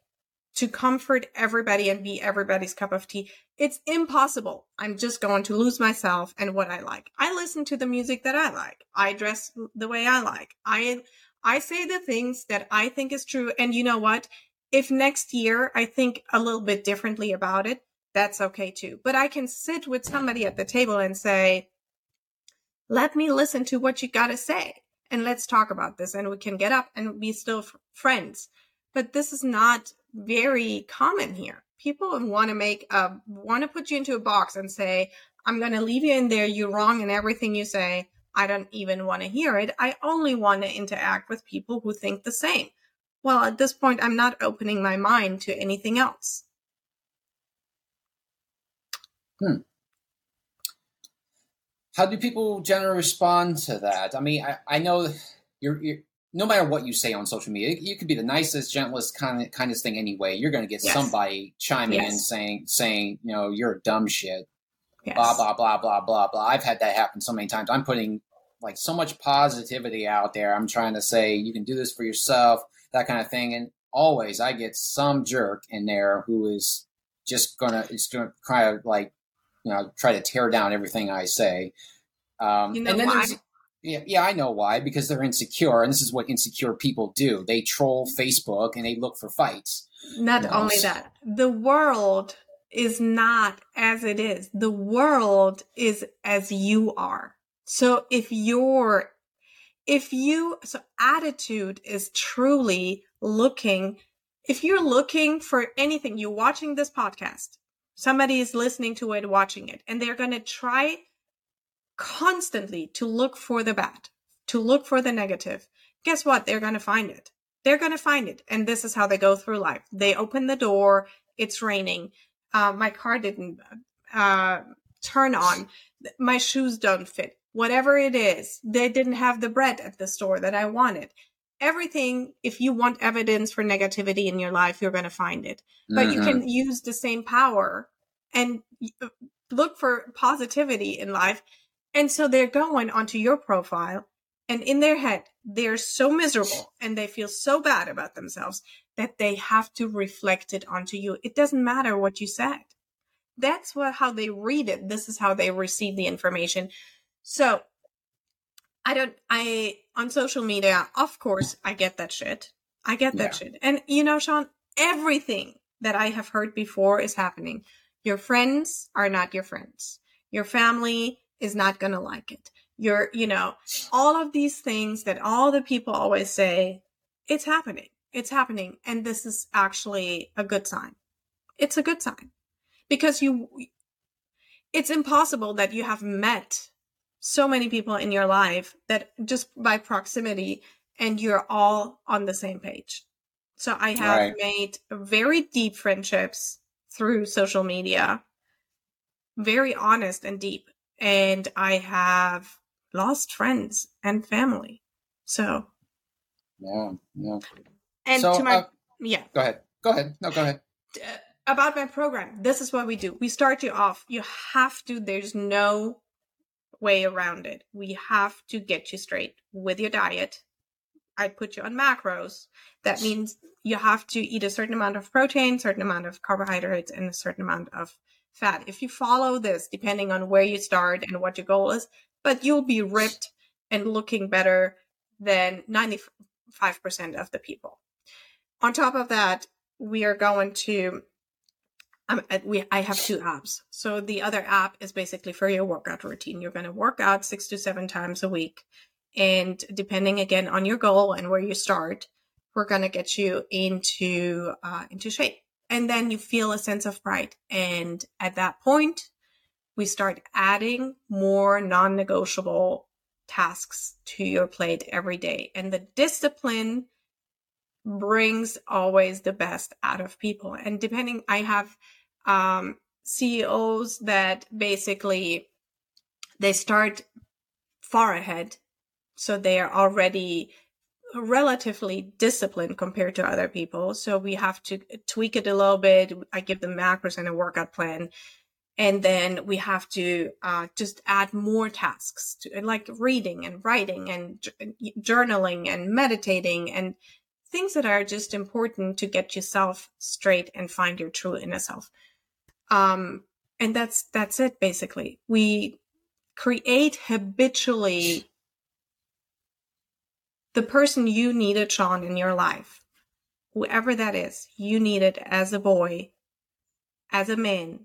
to comfort everybody and be everybody's cup of tea. It's impossible. I'm just going to lose myself and what I like. I listen to the music that I like. I dress the way I like. I I say the things that I think is true. And you know what? If next year I think a little bit differently about it, that's okay too. But I can sit with somebody at the table and say, let me listen to what you got to say and let's talk about this. And we can get up and be still f- friends. But this is not very common here. People want to make a, want to put you into a box and say, I'm going to leave you in there. You're wrong in everything you say. I don't even want to hear it. I only want to interact with people who think the same. Well, at this point, I'm not opening my mind to anything else. Hmm. How do people generally respond to that? I mean, I, I know you're, you're no matter what you say on social media, you could be the nicest, gentlest, kind kindest thing anyway. You're going to get yes. somebody chiming yes. in saying, saying, you know, you're a dumb shit. Yes. Blah blah blah blah blah blah. I've had that happen so many times. I'm putting like so much positivity out there. I'm trying to say you can do this for yourself, that kind of thing. And always I get some jerk in there who is just gonna it's gonna kind of like you know try to tear down everything I say. Um, you know and then why? Yeah, yeah, I know why. Because they're insecure, and this is what insecure people do. They troll Facebook and they look for fights. Not you know? only that, the world is not as it is. The world is as you are. So if you're, if you, so attitude is truly looking, if you're looking for anything, you're watching this podcast, somebody is listening to it, watching it, and they're going to try constantly to look for the bad, to look for the negative. Guess what? They're going to find it. They're going to find it. And this is how they go through life. They open the door. It's raining uh, my car didn't uh, turn on, my shoes don't fit, whatever it is, they didn't have the bread at the store that I wanted. Everything, if you want evidence for negativity in your life, you're going to find it. But mm-hmm. you can use the same power and uh, look for positivity in life And so they're going onto your profile and in their head, they're so miserable and they feel so bad about themselves that they have to reflect it onto you. It doesn't matter what you said. That's what, how they read it. This is how they receive the information. So I don't, I, on social media, of course, I get that shit. I get that yeah. shit. And you know, Seann, everything that I have heard before is happening. Your friends are not your friends. Your family is not going to like it. You're, you know, all of these things that all the people always say, it's happening. It's happening. And this is actually a good sign. It's a good sign because you, it's impossible that you have met so many people in your life that just by proximity and you're all on the same page. So I have right. made very deep friendships through social media, very honest and deep. And I have lost friends and family. So, yeah, yeah. And so, to my, uh, yeah. Go ahead. Go ahead. No, go ahead. Uh, about my program, this is what we do. We start you off. You have to, there's no way around it. We have to get you straight with your diet. I put you on macros. That means you have to eat a certain amount of protein, certain amount of carbohydrates, and a certain amount of fat. If you follow this, depending on where you start and what your goal is, but you'll be ripped and looking better than 95% of the people. On top of that, we are going to um, we I have two apps. So the other app is basically for your workout routine. You're going to work out 6 to 7 times a week and depending again on your goal and where you start, we're going to get you into uh, into shape. And then you feel a sense of pride. And at that point, we start adding more non negotiable tasks to your plate every day. And the discipline brings always the best out of people. And depending, I have um, CEOs that basically they start far ahead. So they are already relatively disciplined compared to other people. So we have to tweak it a little bit. I give them macros and a workout plan and then we have to uh, just add more tasks to like reading and writing and journaling and meditating and things that are just important to get yourself straight and find your true inner self um, and that's that's it basically we create habitually the person you needed Seann in your life whoever that is you needed as a boy as a man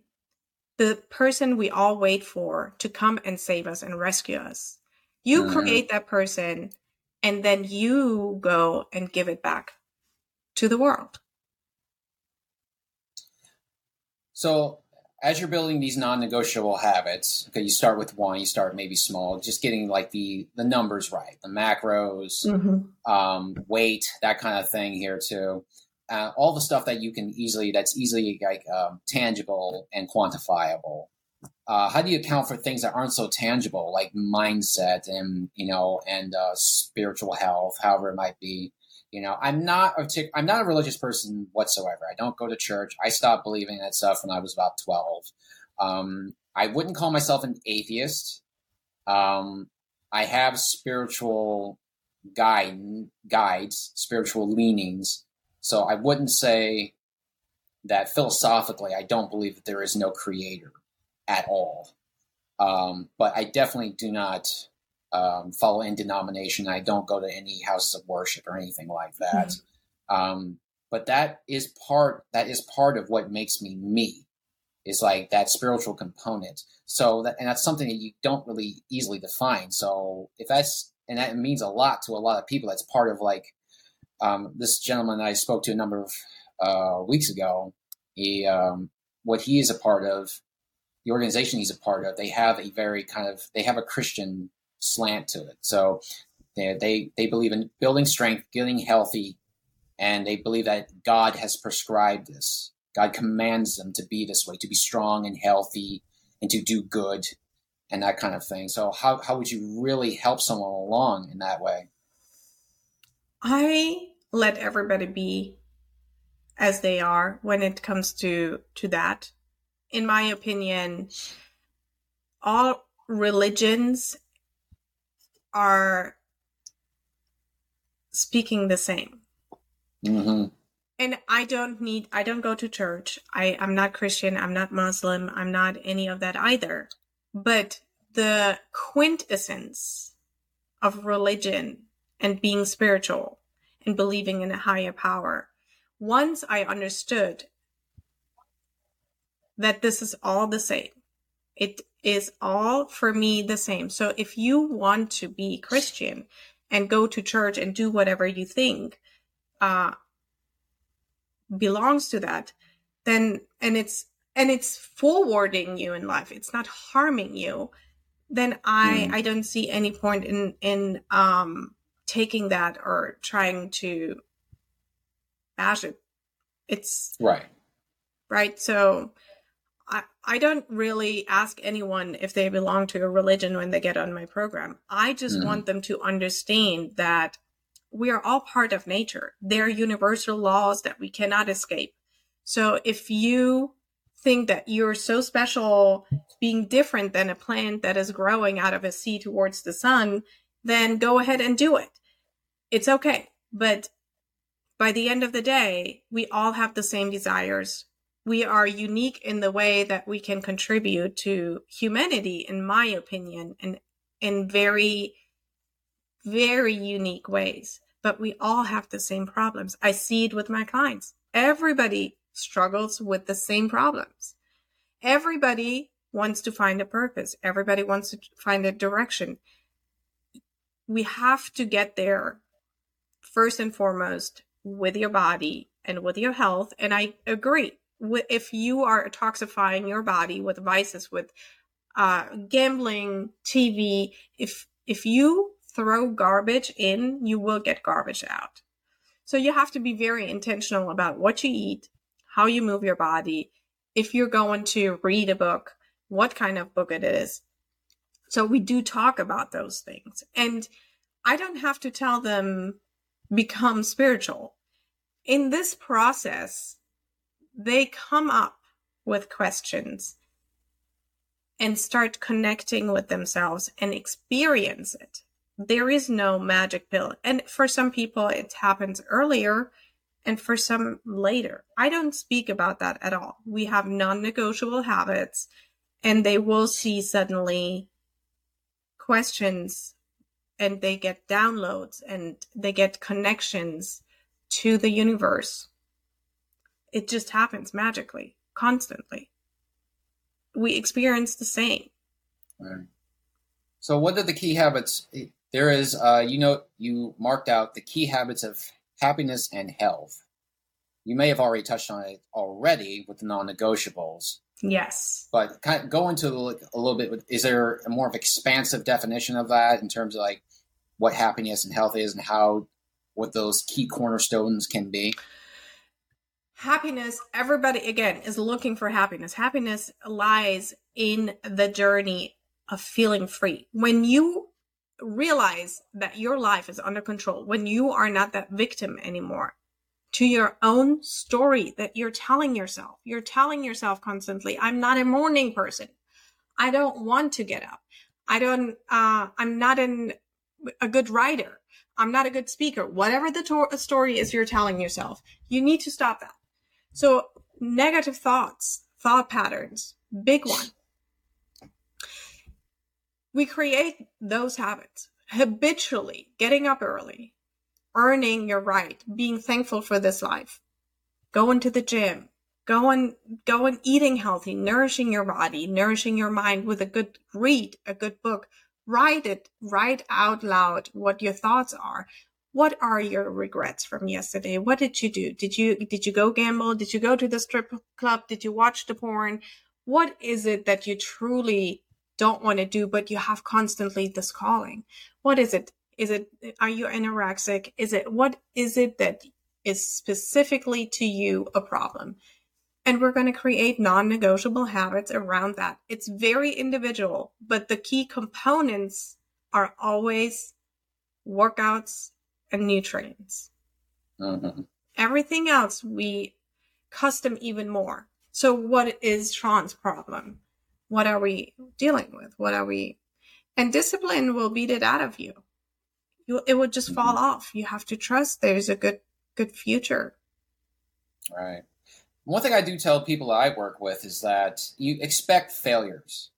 the person we all wait for to come and save us and rescue us. You mm. create that person and then you go and give it back to the world. So, as you're building these non-negotiable habits, okay, you start with one, you start maybe small, just getting like the the numbers right, the macros, mm-hmm. um, weight, that kind of thing here too uh, all the stuff that you can easily that's easily like um, tangible and quantifiable uh, how do you account for things that aren't so tangible like mindset and you know and uh, spiritual health however it might be? You know i'm not a tic- i'm not a religious person whatsoever. I don't go to church. I stopped believing that stuff when i was about 12 um, i wouldn't call myself an atheist. Um, i have spiritual guide guides spiritual leanings. So I wouldn't say that philosophically, I don't believe that there is no creator at all. Um, but I definitely do not um, follow any denomination. I don't go to any houses of worship or anything like that. Mm-hmm. Um, but that is part that is part of what makes me me is like that spiritual component. So that and that's something that you don't really easily define. So if that's and that means a lot to a lot of people. That's part of like um, this gentleman I spoke to a number of uh, weeks ago, he um, what he is a part of, the organization he's a part of, they have a very kind of they have a Christian slant to it. So they they, they believe in building strength, getting healthy, and they believe that God has prescribed this. God commands them to be this way, to be strong and healthy, and to do good, and that kind of thing. So how how would you really help someone along in that way? I let everybody be as they are when it comes to to that. In my opinion, all religions are speaking the same. hmm And I don't need, I don't go to church. I, I'm not Christian. I'm not Muslim. I'm not any of that either. But the quintessence of religion and being spiritual and believing in a higher power, once I understood that this is all the same, it is all for me the same. So if you want to be Christian and go to church and do whatever you think, uh, belongs to that, then, and it's, and it's forwarding you in life. It's not harming you. Then I, Mm. I don't see any point in, in, um, taking that or trying to bash it. It's Right. right. So I, I don't really ask anyone if they belong to a religion when they get on my program. I just Mhm. want them to understand that we are all part of nature. There are universal laws that we cannot escape. So if you think that you're so special being different than a plant that is growing out of a seed towards the sun, then go ahead and do it. It's okay. But by the end of the day, we all have the same desires. We are unique in the way that we can contribute to humanity, in my opinion, and in very, very unique ways. But we all have the same problems. I see it with my clients. Everybody struggles with the same problems. Everybody wants to find a purpose. Everybody wants to find a direction. We have to get there first and foremost with your body and with your health. And I agree. If you are toxifying your body with vices, with uh, gambling, TV, if if you throw garbage in, you will get garbage out. So you have to be very intentional about what you eat, how you move your body. If you're going to read a book, what kind of book it is. So we do talk about those things. And I don't have to tell them become spiritual. In this process, they come up with questions and start connecting with themselves and experience it. There is no magic pill. And for some people, it happens earlier and for some later. I don't speak about that at all. We have non negotiable habits and they will see suddenly questions and they get downloads and they get connections to the universe. It just happens magically, constantly. We experience the same. Right. So, what are the key habits? There is, uh, you know, you marked out the key habits of happiness and health. You may have already touched on it already with the non-negotiables, Yes. but kind of go into a little bit. With, is there a more of expansive definition of that in terms of like what happiness and health is and how what those key cornerstones can be? Happiness, everybody again is looking for happiness. Happiness lies in the journey of feeling free. When you realize that your life is under control, when you are not that victim anymore to your own story that you're telling yourself, you're telling yourself constantly, I'm not a morning person. I don't want to get up. I don't, uh, I'm not an, a good writer. I'm not a good speaker. Whatever the to- story is you're telling yourself, you need to stop that. So negative thoughts, thought patterns, big one. We create those habits habitually, getting up early, earning your right, being thankful for this life, going to the gym, going, going eating healthy, nourishing your body, nourishing your mind with a good read, a good book. Write it, write out loud what your thoughts are. What are your regrets from yesterday? What did you do? Did you, did you go gamble? Did you go to the strip club? Did you watch the porn? What is it that you truly don't want to do, but you have constantly this calling? What is it? Is it, are you anorexic? Is it, what is it that is specifically to you a problem? And we're going to create non negotiable habits around that. It's very individual, but the key components are always workouts and nutrients. Mm-hmm. Everything else we custom even more. So what is Seann's problem? What are we dealing with? What are we? And discipline will beat it out of you. You, it would just fall off. You have to trust there's a good, good future. Right. One thing I do tell people I work with is that you expect failures.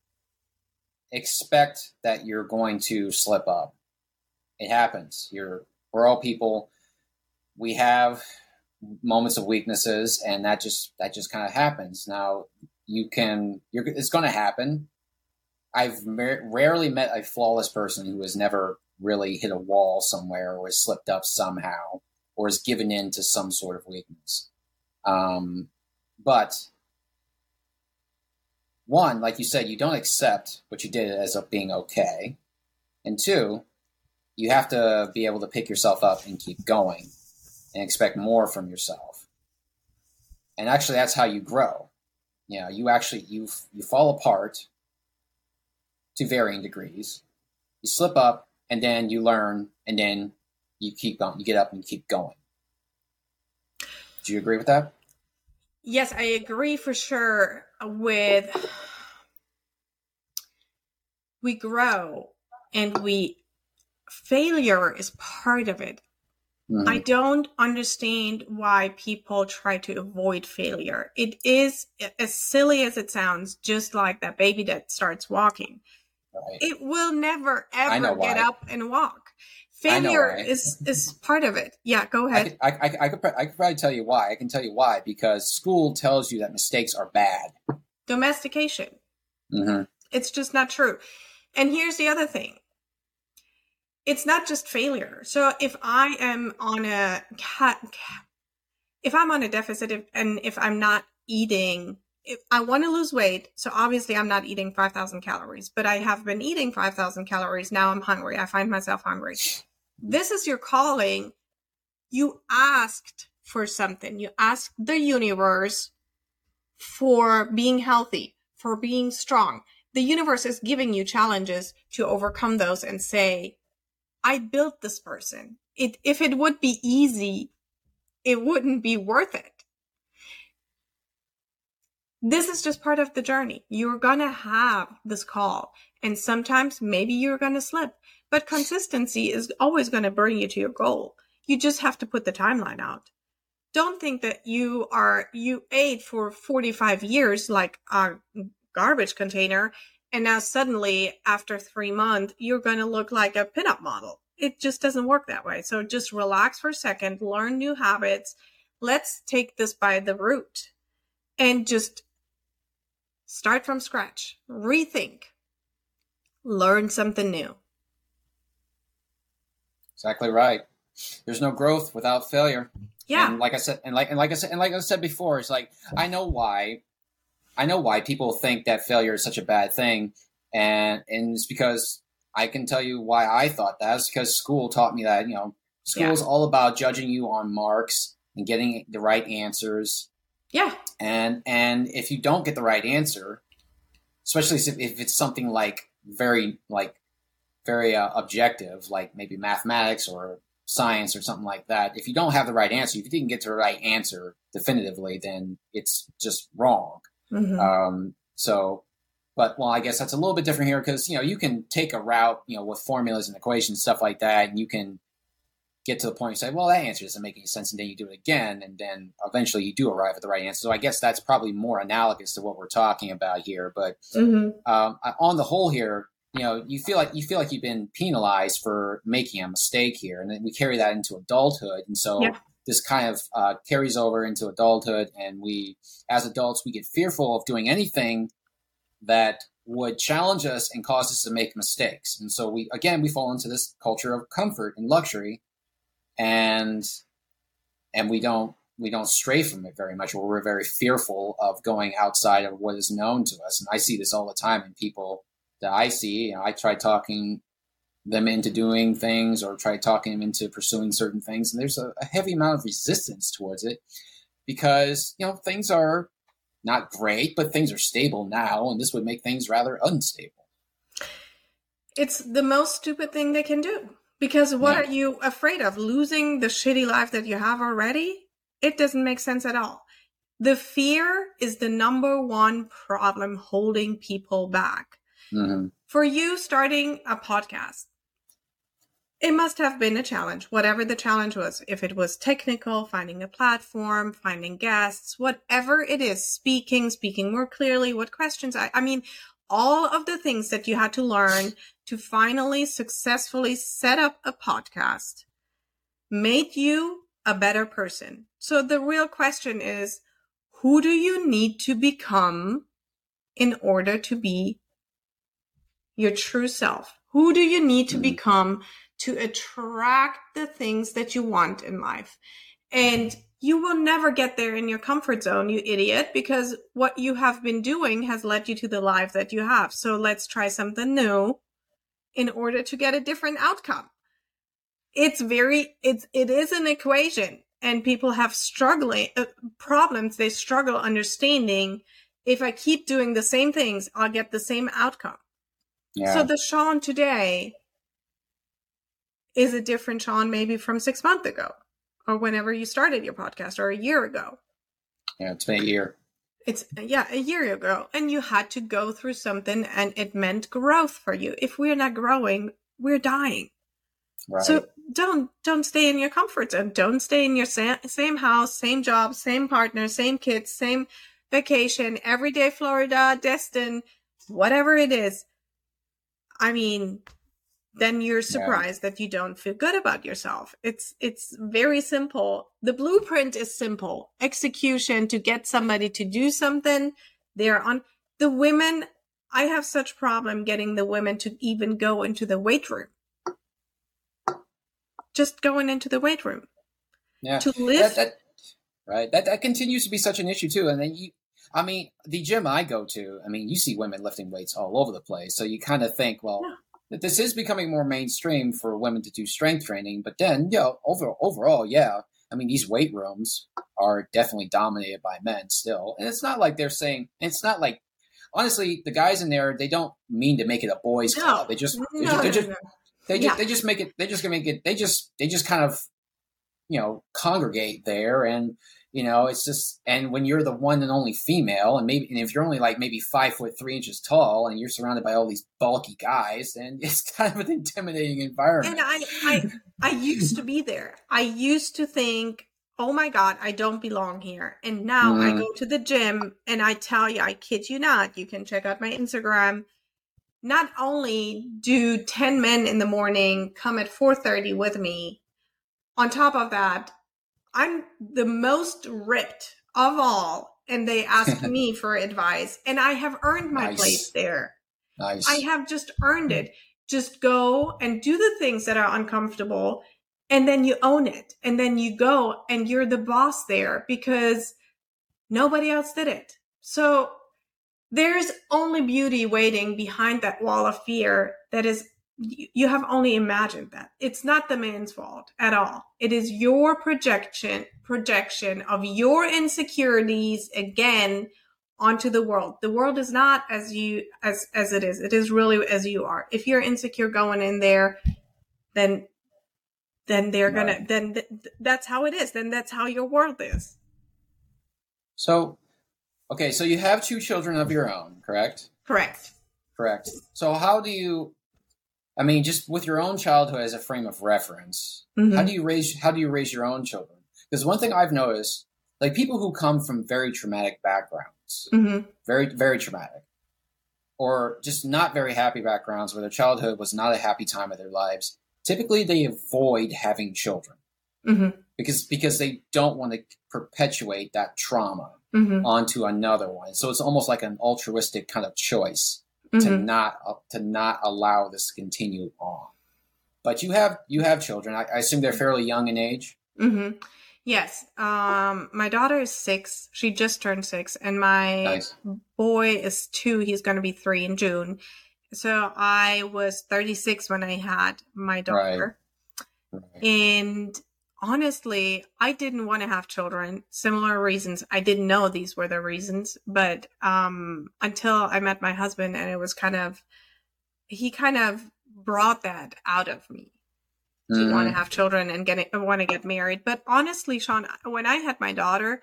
Expect that you're going to slip up. It happens. You're we're all people. We have moments of weaknesses, and that just that just kind of happens. Now you can you're it's going to happen. I've rarely met a flawless person who has never really hit a wall somewhere or has slipped up somehow or has given in to some sort of weakness. Um, but one, like you said, you don't accept what you did as being okay. And two, you have to be able to pick yourself up and keep going and expect more from yourself. And actually, that's how you grow. You know, you actually you you fall apart to varying degrees. You slip up, and then you learn, and then you keep going. You get up and keep going. Do you agree with that? Yes, I agree for sure with we grow and we failure is part of it. Mm-hmm. I don't understand why people try to avoid failure. It is as silly as it sounds, just like that baby that starts walking. Right. It will never ever get up and walk. Failure is is part of it. Yeah, go ahead. I, I, I, could I could probably tell you why. I can tell you why because school tells you that mistakes are bad. Domestication. Mm-hmm. It's just not true. And here's the other thing. It's not just failure. So if I am on a if I'm on a deficit and if I'm not eating if I want to lose weight, so obviously I'm not eating 5,000 calories, but I have been eating 5,000 calories. Now I'm hungry. I find myself hungry. This is your calling. You asked for something. You asked the universe for being healthy, for being strong. The universe is giving you challenges to overcome those and say, I built this person. It, if it would be easy, it wouldn't be worth it this is just part of the journey. You're going to have this call and sometimes maybe you're going to slip, but consistency is always going to bring you to your goal. You just have to put the timeline out. Don't think that you are, you ate for 45 years like a garbage container. And now suddenly after three months, you're going to look like a pinup model. It just doesn't work that way. So just relax for a second, learn new habits. Let's take this by the root and just Start from scratch. Rethink. Learn something new. Exactly right. There's no growth without failure. Yeah. And like I said, and like and like I said, and like I said before, it's like I know why. I know why people think that failure is such a bad thing, and and it's because I can tell you why I thought that. It's because school taught me that you know school yeah. is all about judging you on marks and getting the right answers yeah. And and if you don't get the right answer, especially if it's something like very like very uh, objective, like maybe mathematics or science or something like that, if you don't have the right answer, if you didn't get to the right answer definitively, then it's just wrong. Mm-hmm. Um, so, but well, I guess that's a little bit different here because you know you can take a route, you know, with formulas and equations, stuff like that, and you can get to the point you say, well, that answer doesn't make any sense, and then you do it again, and then eventually you do arrive at the right answer. So I guess that's probably more analogous to what we're talking about here. But mm-hmm. um, on the whole, here, you know, you feel like you feel like you've been penalized for making a mistake here, and then we carry that into adulthood, and so. Yeah. This kind of uh, carries over into adulthood, and we, as adults, we get fearful of doing anything that would challenge us and cause us to make mistakes. And so we again we fall into this culture of comfort and luxury and and we don't we don't stray from it very much or we're very fearful of going outside of what is known to us and i see this all the time in people that i see you know, i try talking them into doing things or try talking them into pursuing certain things and there's a, a heavy amount of resistance towards it because you know things are not great but things are stable now and this would make things rather unstable it's the most stupid thing they can do because what yeah. are you afraid of? Losing the shitty life that you have already? It doesn't make sense at all. The fear is the number one problem holding people back. Mm-hmm. For you starting a podcast, it must have been a challenge, whatever the challenge was. If it was technical, finding a platform, finding guests, whatever it is, speaking, speaking more clearly, what questions I, I mean, all of the things that you had to learn to finally successfully set up a podcast made you a better person. So the real question is, who do you need to become in order to be your true self? Who do you need to Mhm. become to attract the things that you want in life? And you will never get there in your comfort zone, you idiot, because what you have been doing has led you to the life that you have. So let's try something new in order to get a different outcome. It's very, it's, it is an equation and people have struggling uh, problems. They struggle understanding if I keep doing the same things, I'll get the same outcome. Yeah. So the Seann today is a different Seann maybe from six months ago or whenever you started your podcast or a year ago. yeah, it's been a year. It's yeah, a year ago. And you had to go through something and it meant growth for you. If we're not growing, we're dying. Right. So don't don't stay in your comfort zone. Don't stay in your sa- same house, same job, same partner, same kids, same vacation, everyday Florida, Destin, whatever it is. I mean, then you're surprised that you don't feel good about yourself. It's it's very simple. The blueprint is simple. Execution to get somebody to do something. They're on the women. I have such problem getting the women to even go into the weight room. Just going into the weight room yeah. to that, lift. that, right. That that continues to be such an issue too. And then you, I mean, the gym I go to, I mean, you see women lifting weights all over the place. So you kind of think, well, Yeah. That this is becoming more mainstream for women to do strength training. But then, you know, over overall, yeah, I mean, these weight rooms are definitely dominated by men still, and it's not like they're saying. It's not like. Honestly, the guys in there, they don't mean to make it a boys' no, club. They just, no, they just, no, they just, no. they just, Yeah. they just make it. They just gonna make it. They just, they just kind of, you know, congregate there, and you know, it's just. And when you're the one and only female, and maybe, and if you're only like maybe five foot three inches tall, and you're surrounded by all these bulky guys, then it's kind of an intimidating environment. And I, I, I used to be there. I used to think, oh my God, I don't belong here. And now I Mhm. go to the gym and I tell you, I kid you not, you can check out my Instagram. Not only do 10 men in the morning come at 4.30 with me, on top of that, I'm the most ripped of all. And they ask me for advice and I have earned my Nice. place there. nice. I have just earned it. Just go and do the things that are uncomfortable and then you own it. And then you go and you're the boss there because nobody else did it. So there's only beauty waiting behind that wall of fear that is you have only imagined that. It's not the man's fault at all. It is your projection projection of your insecurities again onto the world. The world is not as you as as it is. It is really as you are. If you're insecure going in there, then then they're gonna Right. then th- that's how it is. Then that's how your world is. so, okay, so you have two children of your own, correct? Correct. Correct. So how do you? I mean, just with your own childhood as a frame of reference, Mhm. how do you raise how do you raise your own children? Because one thing I've noticed, like people who come from very traumatic backgrounds, Mhm. very very traumatic, or just not very happy backgrounds where their childhood was not a happy time of their lives, typically they avoid having children Mhm. because because they don't want to perpetuate that trauma Mhm. onto another one. So it's almost like an altruistic kind of choice to Mhm. not uh, to not allow this to continue on. But you have you have children. I, I assume they're fairly young in age. hmm Yes. Um, my daughter is six. She just turned six, and my Nice. boy is two. He's going to be three in June. So I was 36 when I had my daughter. And honestly, I didn't want to have children. Similar reasons. I didn't know these were the reasons, but um, until I met my husband, and it was kind of, he kind of brought that out of me to Mhm. want to have children and get want to get married. But honestly, Seann, when I had my daughter,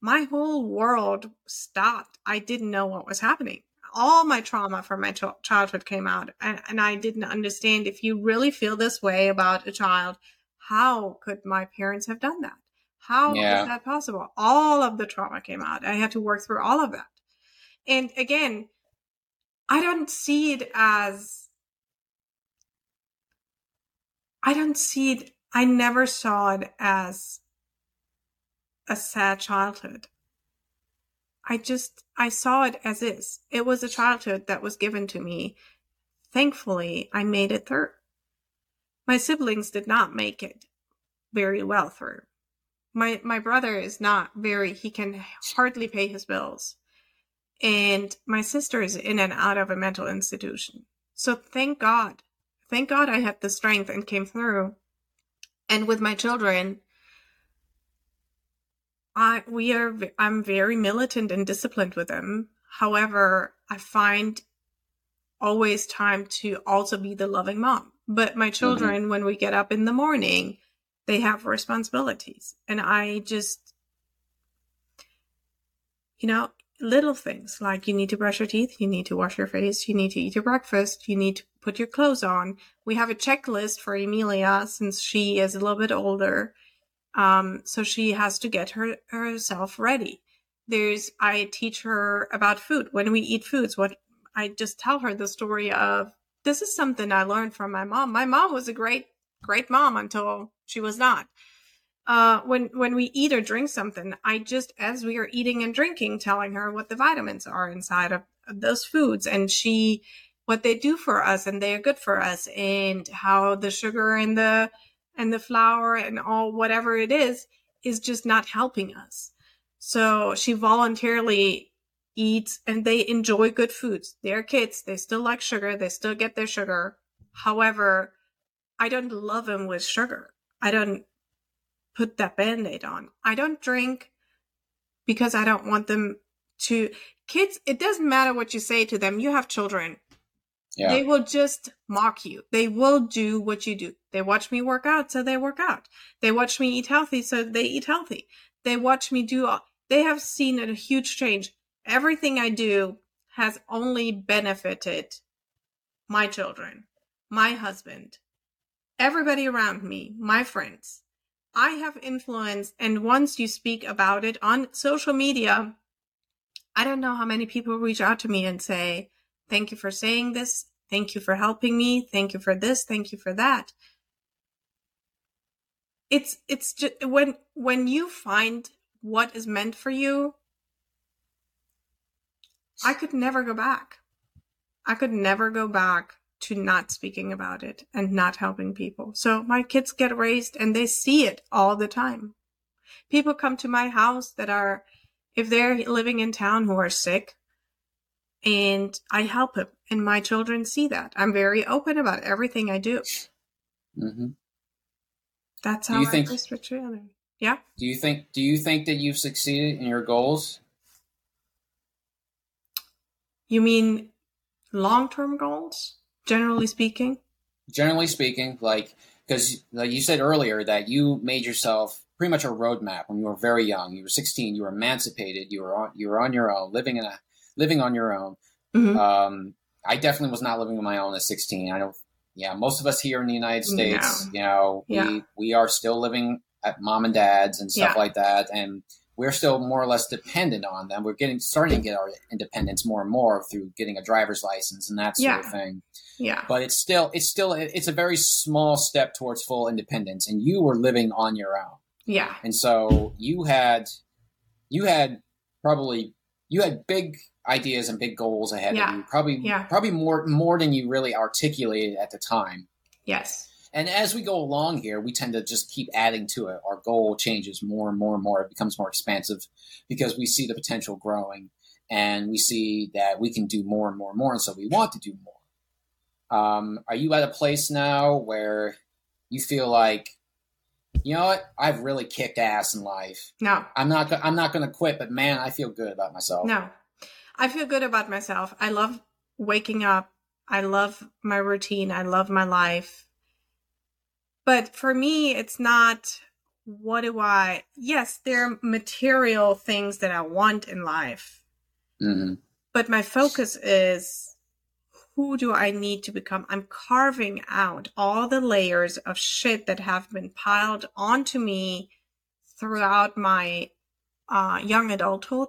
my whole world stopped. I didn't know what was happening. All my trauma from my ch- childhood came out, and, and I didn't understand if you really feel this way about a child, how could my parents have done that? How Yeah. is that possible? All of the trauma came out. I had to work through all of that. And again, I don't see it as I don't see it I never saw it as a sad childhood. I just I saw it as is. It was a childhood that was given to me. Thankfully, I made it through. My siblings did not make it very well through. My my brother is not very he can hardly pay his bills. And my sister is in and out of a mental institution. So thank God. Thank God I had the strength and came through. And with my children, I we are I'm very militant and disciplined with them. However, I find always time to also be the loving mom. But my children when we get up in the morning, they have responsibilities. And I just you know, little things like you need to brush your teeth, you need to wash your face, you need to eat your breakfast, you need to put your clothes on. We have a checklist for Emilia since she is a little bit older. Um, so she has to get her herself ready. There's I teach her about food. When we eat foods, what I just tell her the story of this is something I learned from my mom. My mom was a great, great mom until she was not uh, when when we eat or drink something, I just as we are eating and drinking, telling her what the vitamins are inside of, those foods, and she what they do for us, and they are good for us, and how the sugar and the and the flour and all whatever it is is just not helping us. So she voluntarily eats, and they enjoy good foods. They're kids; they still like sugar. They still get their sugar. However, I don't love them with sugar. I don't put that band-aid on. I don't drink because I don't want them to kids it doesn't matter what you say to them. You have children. Yeah. They will just mock you. They will do what you do. They watch me work out, so they work out. They watch me eat healthy, so they eat healthy. They watch me do all they have seen a huge change. Everything I do has only benefited my children, my husband, everybody around me, my friends. I have influence, and once you speak about it on social media, I don't know how many people reach out to me and say, Thank you for saying this. Thank you for helping me. Thank you for this. Thank you for that. It's, it's just when, when you find what is meant for you, I could never go back. I could never go back to not speaking about it and not helping people. So my kids get raised and they see it all the time. People come to my house that are, if they're living in town who are sick, and I help them, and my children see that. I'm very open about everything I do. Mm-hmm. That's Do how you I think- children. Yeah. Do you think Do you think that you've succeeded in your goals? You mean long term goals, generally speaking? Generally speaking, like because like you said earlier that you made yourself pretty much a roadmap when you were very young. You were 16. You were emancipated. You were on. You were on your own, living in a living on your own. Mhm. Um, I definitely was not living on my own at 16. I don't. Yeah, most of us here in the United States, you know, Yeah. we we are still living at mom and dad's and stuff Yeah. like that, and we're still more or less dependent on them. We're getting starting to get our independence more and more through getting a driver's license and that sort Yeah. of thing. Yeah. But it's still it's still it's a very small step towards full independence, and you were living on your own. Yeah. And so you had you had probably you had big ideas and big goals ahead Yeah. of you. Probably Yeah. probably more more than you really articulated at the time. Yes. And as we go along here, we tend to just keep adding to it. Our goal changes more and more and more. It becomes more expansive because we see the potential growing and we see that we can do more and more and more. And so we want to do more. Um, are you at a place now where you feel like, you know what? I've really kicked ass in life. No. I'm not. I'm not going to quit, but man, I feel good about myself. No. I feel good about myself. I love waking up. I love my routine. I love my life. But for me, it's not what do I, yes, there are material things that I want in life. Mm-hmm. But my focus is who do I need to become? I'm carving out all the layers of shit that have been piled onto me throughout my uh, young adulthood.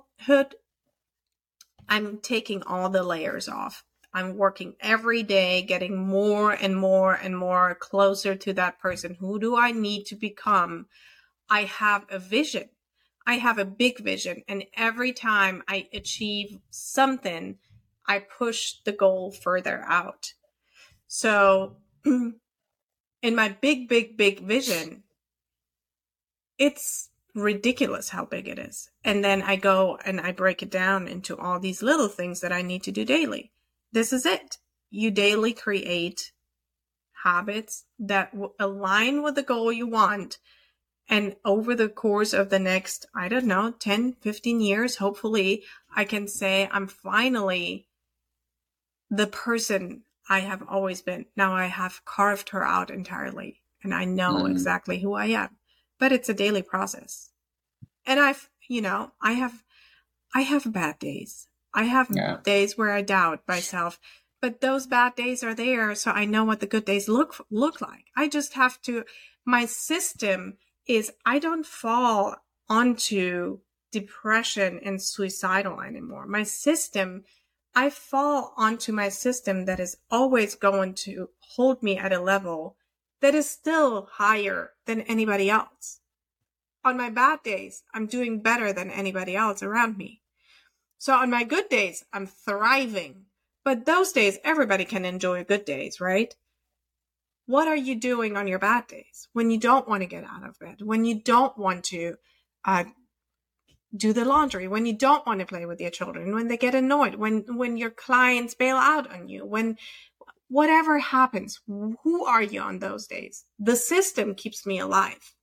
I'm taking all the layers off. I'm working every day, getting more and more and more closer to that person. Who do I need to become? I have a vision. I have a big vision. And every time I achieve something, I push the goal further out. So, in my big, big, big vision, it's ridiculous how big it is. And then I go and I break it down into all these little things that I need to do daily. This is it. You daily create habits that align with the goal you want. And over the course of the next, I don't know, 10, 15 years, hopefully I can say I'm finally the person I have always been. Now I have carved her out entirely and I know mm. exactly who I am but it's a daily process. And I've, you know, I have, I have bad days. I have yeah. days where I doubt myself, but those bad days are there. So I know what the good days look, look like. I just have to, my system is I don't fall onto depression and suicidal anymore. My system, I fall onto my system that is always going to hold me at a level that is still higher than anybody else. On my bad days, I'm doing better than anybody else around me. So on my good days, I'm thriving. But those days, everybody can enjoy good days, right? What are you doing on your bad days when you don't want to get out of bed, when you don't want to uh, do the laundry, when you don't want to play with your children, when they get annoyed, when when your clients bail out on you, when whatever happens, who are you on those days? The system keeps me alive.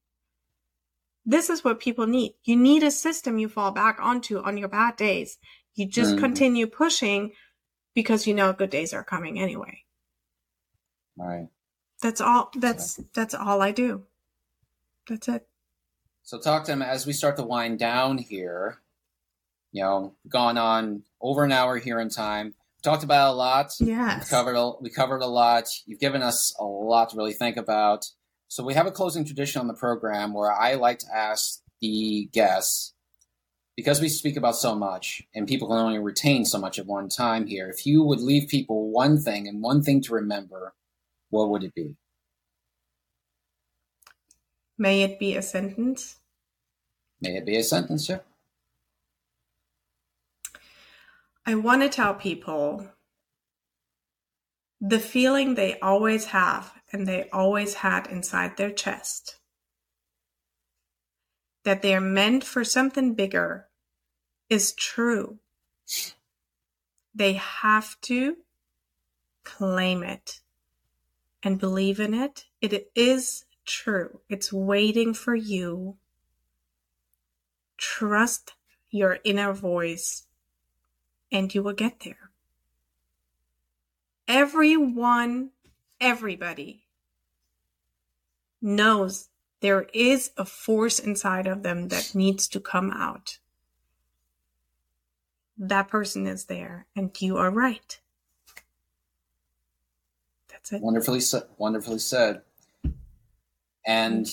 This is what people need. You need a system you fall back onto on your bad days. You just mm. continue pushing because you know good days are coming anyway. Right. That's all that's that's all I do. That's it. So Toktam as we start to wind down here. You know, gone on over an hour here in time talked about a lot. Yes. We covered a, we covered a lot. You've given us a lot to really think about. So we have a closing tradition on the program where I like to ask the guests, because we speak about so much and people can only retain so much at one time here, if you would leave people one thing and one thing to remember, what would it be? May it be a sentence. May it be a sentence, yeah. I want to tell people the feeling they always have and they always had inside their chest that they're meant for something bigger is true. They have to claim it and believe in it. It is true. It's waiting for you. Trust your inner voice and you will get there. Everyone, everybody knows there is a force inside of them that needs to come out. That person is there, and you are right. That's it. Wonderfully said. Wonderfully said. And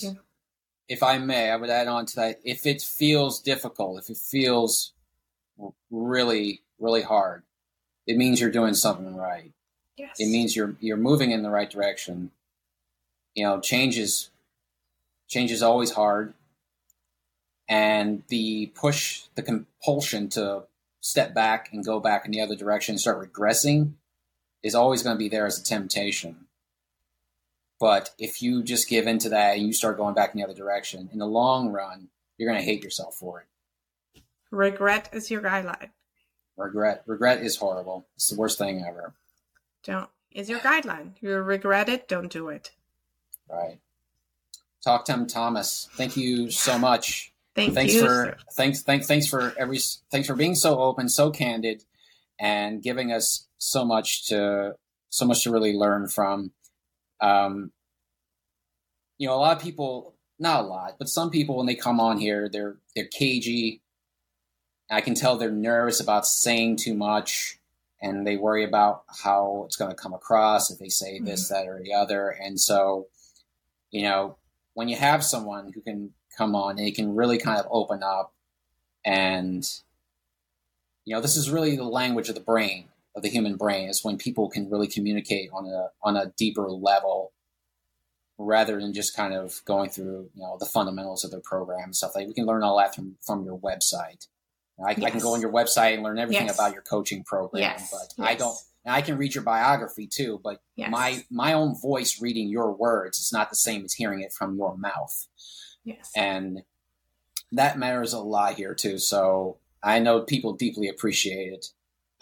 if I may, I would add on to that. If it feels difficult, if it feels really really hard, it means you're doing something right. Yes. It means you're you're moving in the right direction. You know, change is change is always hard. And the push, the compulsion to step back and go back in the other direction and start regressing is always going to be there as a temptation. But if you just give into that and you start going back in the other direction, in the long run, you're going to hate yourself for it. Regret is your guideline. Regret. Regret is horrible. It's the worst thing ever. Don't. Is your guideline. You regret it, don't do it. Right. Toktam Thomas. Thank you so much. Thank thanks you. for thanks thanks thanks for every thanks for being so open, so candid, and giving us so much to so much to really learn from. Um, you know, a lot of people not a lot, but some people when they come on here, they're they're cagey. I can tell they're nervous about saying too much, and they worry about how it's going to come across if they say mm-hmm. this, that, or the other. And so, you know, when you have someone who can come on and he can really kind of open up, and you know, this is really the language of the brain of the human brain is when people can really communicate on a on a deeper level rather than just kind of going through you know the fundamentals of their program and stuff like we can learn all that from from your website I, yes. I can go on your website and learn everything yes. about your coaching program yes. but i don't and i can read your biography too but my my own voice reading your words is not the same as hearing it from your mouth yes and that matters a lot here too so i know people deeply appreciate it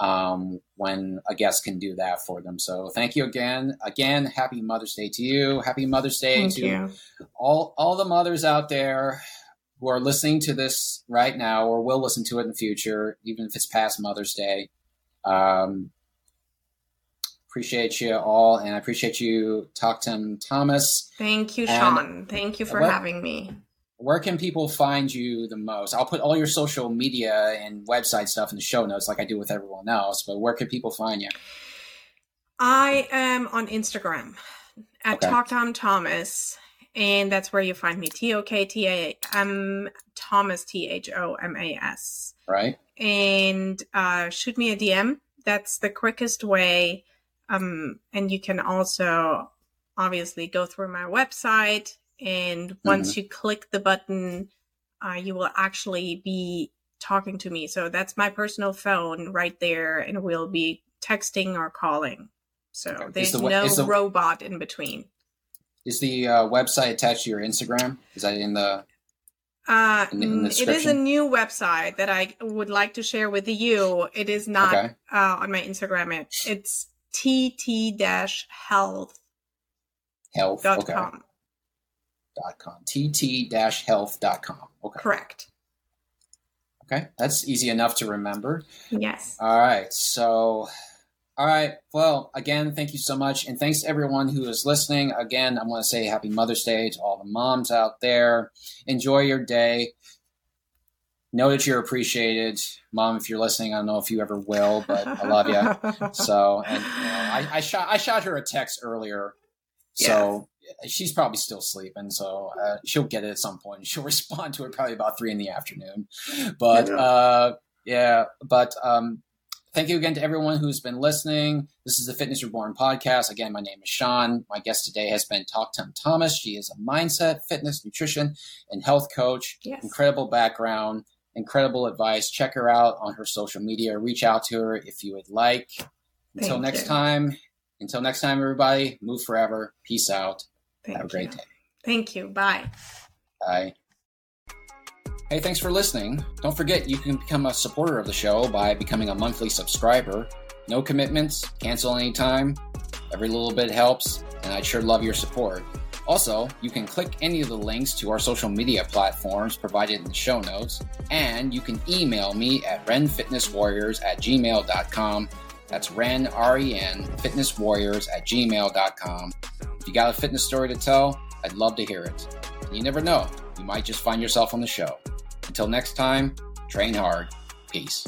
um, when a guest can do that for them. So thank you again. Again, happy Mother's Day to you. Happy Mother's Day thank to you. all all the mothers out there who are listening to this right now or will listen to it in the future, even if it's past Mother's Day. Um, appreciate you all, and I appreciate you, Toktam Thomas. Thank you, Seann. Thank you for having me where can people find you the most? I'll put all your social media and website stuff in the show notes, like I do with everyone else. But where can people find you? I am on Instagram at okay. Toktam Thomas, and that's where you find me. T O K T A M Thomas T H O M A S. Right. And uh, shoot me a DM. That's the quickest way. Um, and you can also obviously go through my website and once mm-hmm. you click the button, uh, you will actually be talking to me. So that's my personal phone right there, and we'll be texting or calling. So okay. there's the, no the, robot in between. Is the uh, website attached to your Instagram? Is that in the? Uh, in, in the it is a new website that I would like to share with you. It is not okay. uh, on my Instagram. It, it's tt-health health dot okay. com tt-health.com. tt-health.com. Okay. Correct. Okay, that's easy enough to remember. Yes. All right. So, all right. Well, again, thank you so much. And thanks to everyone who is listening. Again, I want to say happy Mother's Day to all the moms out there. Enjoy your day. Know that you're appreciated. Mom, if you're listening, I don't know if you ever will, but I love you. so, and you know, I, I, shot, I shot her a text earlier. So, she's probably still sleeping, so uh, she'll get it at some point. She'll respond to it probably about three in the afternoon. But yeah, uh, yeah but um, thank you again to everyone who's been listening. This is the Fitness Reborn podcast. Again, my name is Seann. My guest today has been Toktam Thomas. She is a mindset, fitness, nutrition, and health coach. Yes. Incredible background, incredible advice. Check her out on her social media. Reach out to her if you would like. Until Thank next you. time, until next time, everybody, move forever. Peace out. Thank Have a great you. day. Thank you. Bye. Bye. Hey, thanks for listening. Don't forget you can become a supporter of the show by becoming a monthly subscriber. No commitments, cancel anytime. Every little bit helps, and I'd sure love your support. Also, you can click any of the links to our social media platforms provided in the show notes, and you can email me at renfitnesswarriors at gmail.com. That's ren, R-E-N, fitnesswarriors at gmail.com If you got a fitness story to tell, I'd love to hear it. You never know, you might just find yourself on the show. Until next time, train hard. Peace.